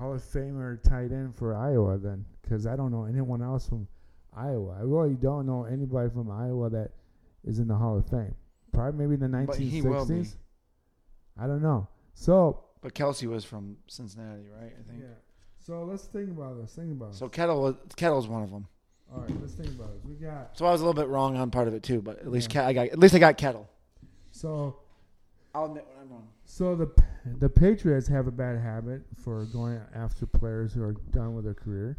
Hall of Famer tight end for Iowa then, because I don't know anyone else from Iowa. I really don't know anybody from Iowa that is in the Hall of Fame. Probably maybe in the But he will be. I don't know. So But Kelce was from Cincinnati, right? I think. yeah. So let's think about this. Think about So it. Kettle Kettle's one of them. All right, let's think about it. We got So I was a little bit wrong on part of it too, but at least Yeah. Ke- I got at least I got Kettle. so I'll admit when I'm wrong. So the the Patriots have a bad habit for going after players who are done with their career.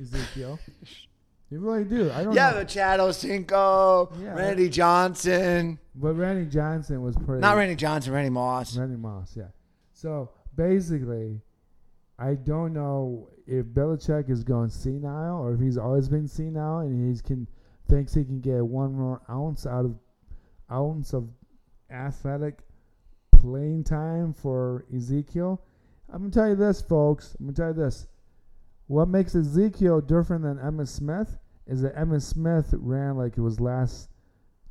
Ezekiel, <laughs> they really do. I don't Yeah, know, the Chad Ochocinco, Yeah. Randy Johnson, but Randy Johnson was pretty. not Randy Johnson, Randy Moss. Randy Moss, yeah. So basically, I don't know if Belichick is going senile or if he's always been senile and he's can thinks he can get one more ounce out of ounce of athletic playing time for Ezekiel. I'm gonna tell you this, folks. I'm gonna tell you this. What makes Ezekiel different than Emmitt Smith is that Emmitt Smith ran like it was last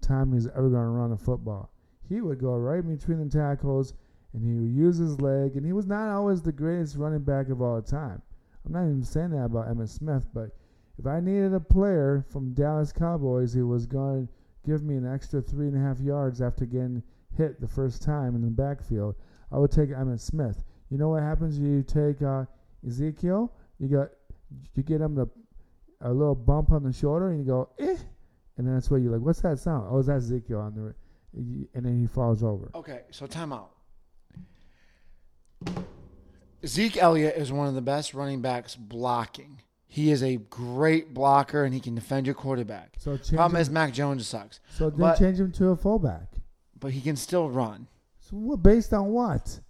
time he's ever gonna run a football. He would go right between the tackles and he would use his leg, and he was not always the greatest running back of all time. I'm not even saying that about Emmitt Smith, but if I needed a player from Dallas Cowboys who was going to give me an extra three and a half yards after getting hit the first time in the backfield, I would take Emmitt Smith. You know what happens? You take uh, Ezekiel, you got you get him the a little bump on the shoulder, and you go eh, and then that's where you're like, what's that sound? Oh, is that Ezekiel on the, and then he falls over. Okay, so timeout. Zeke Elliott is one of the best running backs blocking. He is a great blocker and he can defend your quarterback. So change Problem him, is Mac Jones sucks, so then but- change him to a fullback. But he can still run. So what, based on what?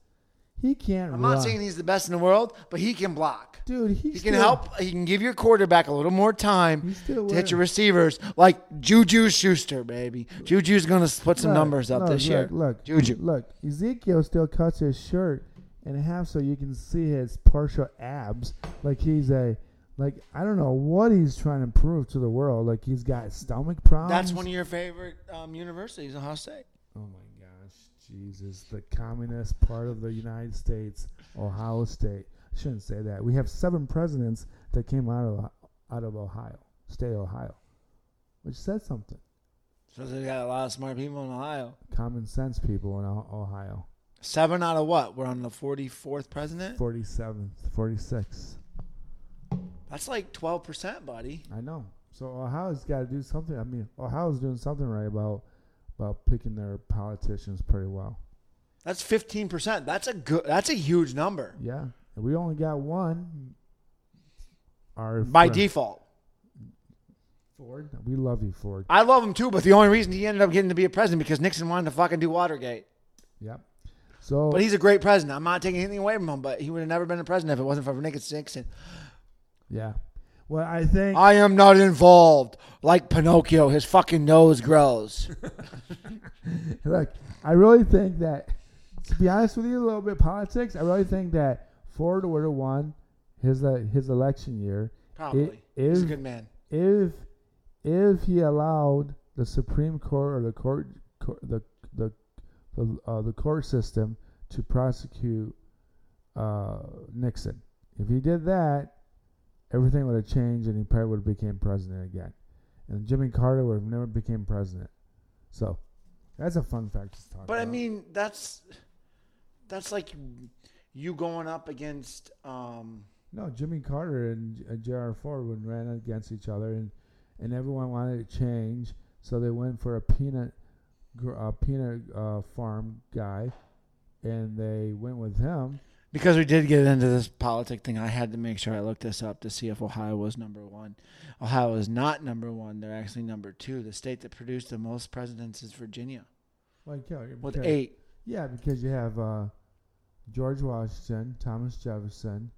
He can't I'm run. not saying he's the best in the world, but he can block. Dude, he, still, can help. He can give your quarterback a little more time to hit your receivers, like Juju Schuster, baby. Juju's gonna put some Look, numbers up look, this year. Look, look, Juju. Look, Ezekiel still cuts his shirt in half so you can see his partial abs. Like he's a, like I don't know what he's trying to prove to the world. Like he's got stomach problems. That's one of your favorite um, universities, Ohio State. Oh my gosh, Jesus! The communist part of the United States, Ohio State. I shouldn't say that. We have seven presidents that came out of out of Ohio, state Ohio, which said something. So they got a lot of smart people in Ohio. Common sense people in Ohio. Seven out of what? We're on the 44th president? 47th, 46. That's like 12%, buddy. I know. So Ohio's got to do something. I mean, Ohio's doing something right about about picking their politicians pretty well. That's 15%. That's a good that's a huge number. Yeah, we only got one. Our By friend default. Ford. We love you, Ford. I love him too, but the only reason he ended up getting to be a president because Nixon wanted to fucking do Watergate. Yep. So But he's a great president. I'm not taking anything away from him, but he would have never been a president if it wasn't for Nixon. yeah. Well, I think I am not involved. Like Pinocchio, his fucking nose grows. <laughs> look, I really think that to be honest with you, a little bit politics. I really think that Ford would have won his uh, his election year Probably. It He's a good man. if if he allowed the Supreme Court or the court, court the the the, uh, the court system to prosecute uh, Nixon. If he did that, everything would have changed, and he probably would have became president again. And Jimmy Carter would have never became president. So that's a fun fact to talk But I mean, that's that's like you going up against um No, Jimmy Carter and uh, J.R. Ford would ran against each other, and and everyone wanted to change, so they went for a peanut, gr- uh, peanut uh, farm guy, and they went with him. Because we did get into this politic thing. I had to make sure I looked this up to see if Ohio was number one. Ohio is not number one. They're actually number two. The state that produced the most presidents is Virginia Like, yeah, with eight. Yeah, because you have uh, George Washington, Thomas Jefferson,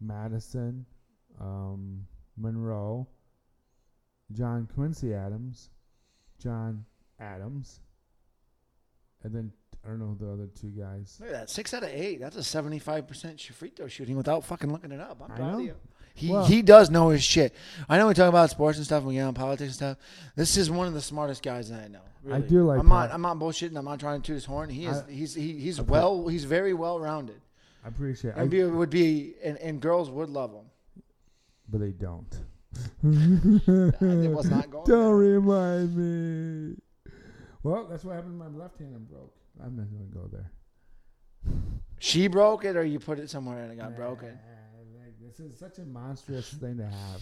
Madison, um, Monroe, John Quincy Adams, John Adams, and then I don't know the other two guys. Look at that. Six out of eight. That's a seventy-five percent free throw shooting without fucking looking it up. I'm I proud know. of you. He Well- he does know his shit. I know we talk about sports and stuff and we get on politics and stuff. This is one of the smartest guys that I know. I really. do like I'm not. I'm not bullshitting. I'm not trying to toot his horn. He is. I- he's. He, he's I- well. He's very well rounded. I appreciate And it, be, would be and, and girls would love him. but they don't. It was not <laughs> going. Don't there. remind me. Well, that's what happened to my left hand. and broke. I'm not gonna go there. She broke it, or you put it somewhere and it got broken. Like, This is such a monstrous thing to have.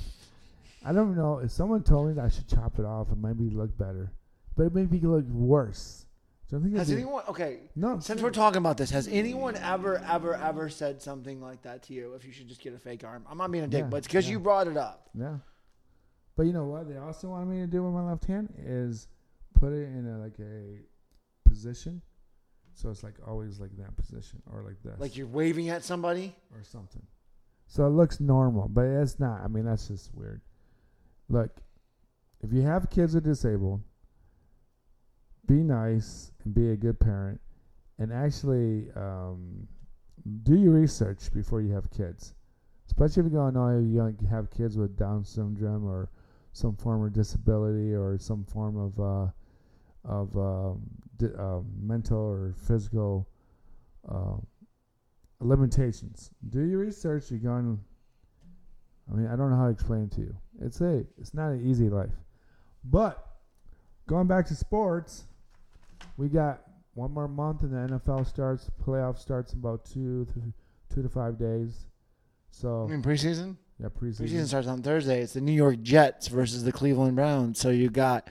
I don't know. If someone told me that I should chop it off, it might be look better, but it made me look worse. So I think Has anyone? Okay. No, Since we're talking about this, has anyone ever, ever, ever said something like that to you? If you should just get a fake arm, I'm not being a dick, Yeah, but it's because yeah. you brought it up. Yeah. But you know what? They also wanted me to do with my left hand is put it in a, like a position, so it's like always like that position or like this, Like you're waving at somebody. or something. So it looks normal, but it's not. I mean, that's just weird. Look, if you have kids that are disabled, be nice and be a good parent, and actually um, do your research before you have kids. Especially if you're going, oh, you have kids with Down syndrome or some form of disability or some form of uh, of um, uh, mental or physical uh, limitations. Do your research. You're going. I mean, I don't know how to explain it to you. It's a, it's not an easy life, but going back to sports, we got one more month and the NFL starts. Playoff starts in about two, th- two to five days. So I mean preseason. Yeah, preseason. Preseason starts on Thursday. It's the New York Jets versus the Cleveland Browns. So you got,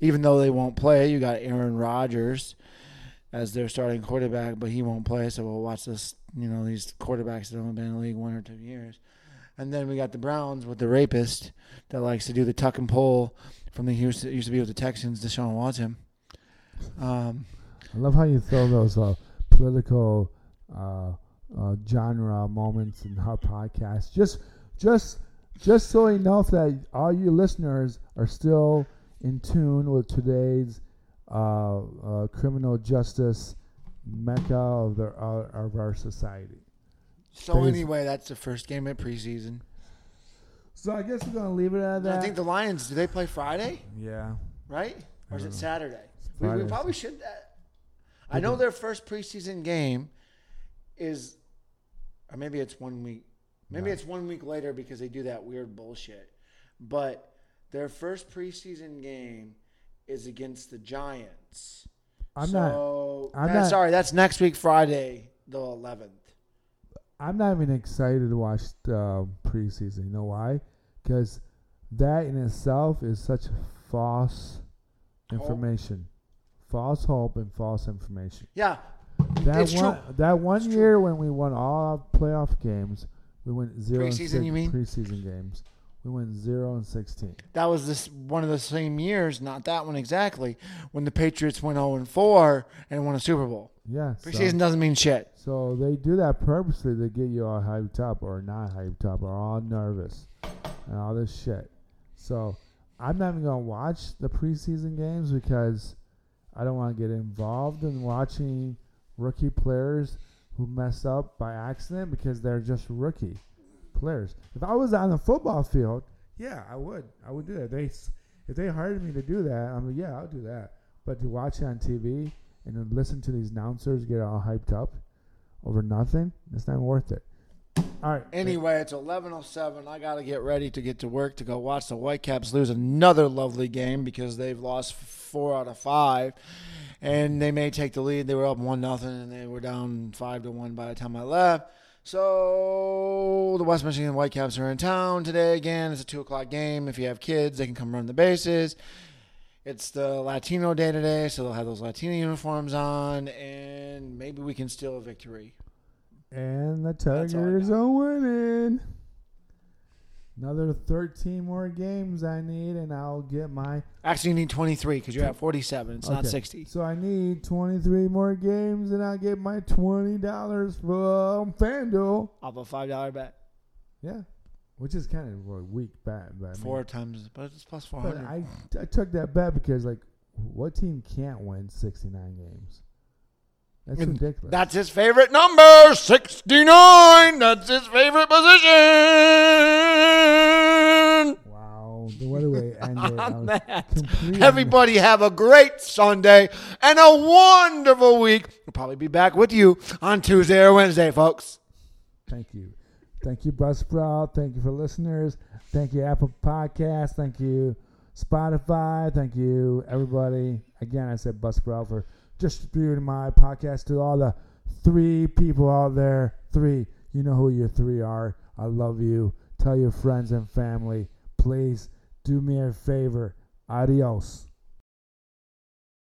even though they won't play, you got Aaron Rodgers as their starting quarterback, but he won't play. So we'll watch this. You know these quarterbacks that have only been in the league one or two years. And then we got the Browns with the rapist that likes to do the tuck and pull from the used to, used to be with the Texans, Deshaun Watson. Um, I love how you throw those uh, political uh, uh, genre moments in our podcast. Just, just, just so enough that all you listeners are still in tune with today's uh, uh, criminal justice mecca of the uh, of our society. so anyway, that's the first game of preseason. So I guess we're gonna leave it at that. I think the Lions. Do they play Friday? yeah. right? Or is it. Saturday? We, we probably should. Uh, I know their first preseason game is, or maybe it's one week. Maybe No. it's one week later because they do that weird bullshit. But their first preseason game is against the Giants. I'm not. I'm that- not- Sorry, that's next week, Friday, the 11th. I'm not even excited to watch the preseason. You know why? Because that in itself is such false Hope. information, false hope and false information. Yeah, That It's one, true. that one It's true. year when we won all playoff games, we went zero and Preseason, six, you mean? preseason games. We went zero and sixteen. that was this one of the same years, not that one exactly, when the Patriots went 0 and 4 and won a Super Bowl. Yeah. so- Preseason doesn't mean shit. So they do that purposely to get you all hyped up or not hyped up or all nervous and all this shit. So I'm not even gonna watch the preseason games because I don't want to get involved in watching rookie players who mess up by accident because they're just rookie players. If I was on the football field, yeah, I would. I would do that. They if they hired me to do that, I'm like, yeah, I'll do that. But to watch it on TV and then listen to these announcers get all hyped up over nothing, it's not worth it. All right. Anyway, it's 11:07. I got to get ready to get to work to go watch the Whitecaps lose another lovely game because they've lost 4 out of 5 and they may take the lead. They were up 1 nothing and they were down 5 to 1 by the time I left. So the West Michigan Whitecaps are in town today again. It's a 2 o'clock game. If you have kids, they can come run the bases. It's the Latino day today, so they'll have those Latino uniforms on, and maybe we can steal a victory. And the That's all I Tigers are winning. Another 13 more games I need, and I'll get my. Actually, you need 23 because you're at 47. It's not Okay. 60. So I need 23 more games, and I'll get my $20 from FanDuel. Off a five dollar bet, Yeah, which is kind of a weak bet. But I mean- four times, but it's plus But 400. I, I took that bet because, like, what team can't win 69 games? That's ridiculous. That's his favorite number, 69. That's his favorite position. wow. The what a way to end <laughs> On that. Everybody have a great Sunday and a wonderful week. We'll probably be back with you on Tuesday or Wednesday, folks. Thank you. Thank you, Buzzsprout. Thank you for listeners. Thank you, Apple Podcast. Thank you, Spotify. Thank you, everybody. Again, I said Buzzsprout for distributing my podcast to all the three people out there. Three. You know who your three are. I love you. Tell your friends and family. Please do me a favor. Adios.